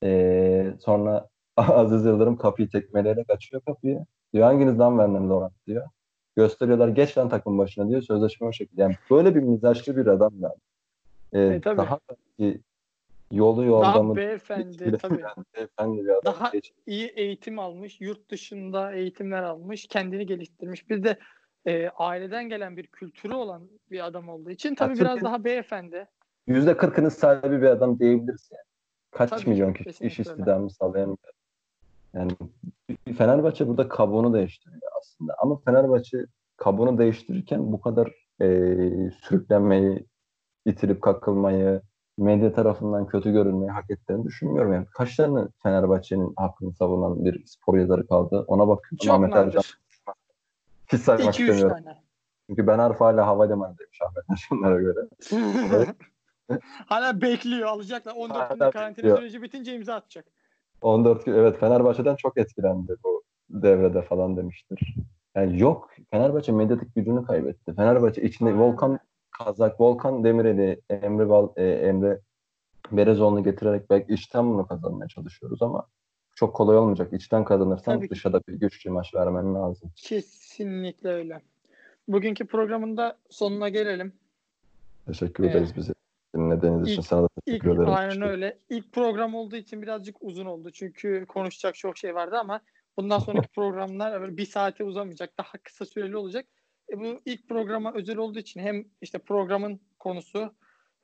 Ee, sonra Aziz Yıldırım kapıyı tekmeleyerek açıyor kapıyı. Diyor hanginiz lan Werner Lorat diyor. Gösteriyorlar geç lan takım başına diyor. Sözleşme o şekilde. Yani böyle bir mizaçlı bir adam yani. Ee, E, tabii. daha belki yolu Daha yordamı beyefendi tabii. beyefendi bir adam. Daha Geç- iyi eğitim almış, yurt dışında eğitimler almış, kendini geliştirmiş. Bir de e, aileden gelen bir kültürü olan bir adam olduğu için tabii biraz Türkiye- daha beyefendi. yüzde kırkının sahibi bir adam diyebiliriz yani. Kaç Tabii milyon ki, kişi iş istihdamı sağlayan bir. Yani Fenerbahçe burada kabuğunu değiştiriyor aslında. Ama Fenerbahçe kabuğunu değiştirirken bu kadar e, sürüklenmeyi, itilip kakılmayı, medya tarafından kötü görülmeyi hak ettiğini düşünmüyorum. Yani kaç tane Fenerbahçe'nin hakkını savunan bir spor yazarı kaldı ona bakıyorum. Çok Ahmet Ercan hiç saymak 2-3 istemiyorum. tane. Çünkü Ben Arfa hala havalimanı demiş Ahmet Ercanlara göre. Hala bekliyor alacaklar. 14 Hala günlük karantina bekliyor. süreci bitince imza atacak. 14 gün evet Fenerbahçe'den çok etkilendi bu devrede falan demiştir. Yani yok Fenerbahçe medyatik gücünü kaybetti. Fenerbahçe içinde. Volkan Kazak, Volkan Demirel'i, Emre Bal, e, Emre Berezoğlu'nu getirerek belki içten bunu kazanmaya çalışıyoruz ama çok kolay olmayacak. İçten kazanırsan Tabii dışarıda bir güçlü maç vermen lazım. Kesinlikle öyle. Bugünkü programın da sonuna gelelim. Teşekkür Evet. ederiz bizi dinlediğiniz için. İlk- Sana da İlk, teşekkür ederim. aynen öyle. İlk program olduğu için birazcık uzun oldu. Çünkü konuşacak çok şey vardı ama bundan sonraki programlar bir saate uzamayacak. Daha kısa süreli olacak. E, bu ilk programa özel olduğu için hem işte programın konusu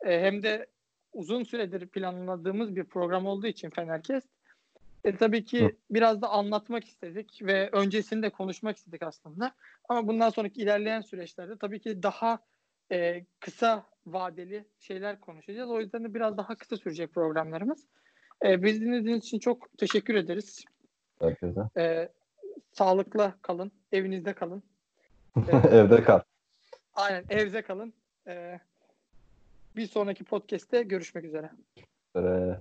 e, hem de uzun süredir planladığımız bir program olduğu için Fenerkest. E, tabii ki Hı. biraz da anlatmak istedik ve öncesinde konuşmak istedik aslında. Ama bundan sonraki ilerleyen süreçlerde tabii ki daha e, kısa vadeli şeyler konuşacağız. O yüzden de biraz daha kısa sürecek programlarımız. E, bizi dinlediğiniz için çok teşekkür ederiz. Herkese. E, sağlıkla kalın, evinizde kalın. Evde kal. Aynen evde kalın. E, bir sonraki podcast'te görüşmek üzere. Ee,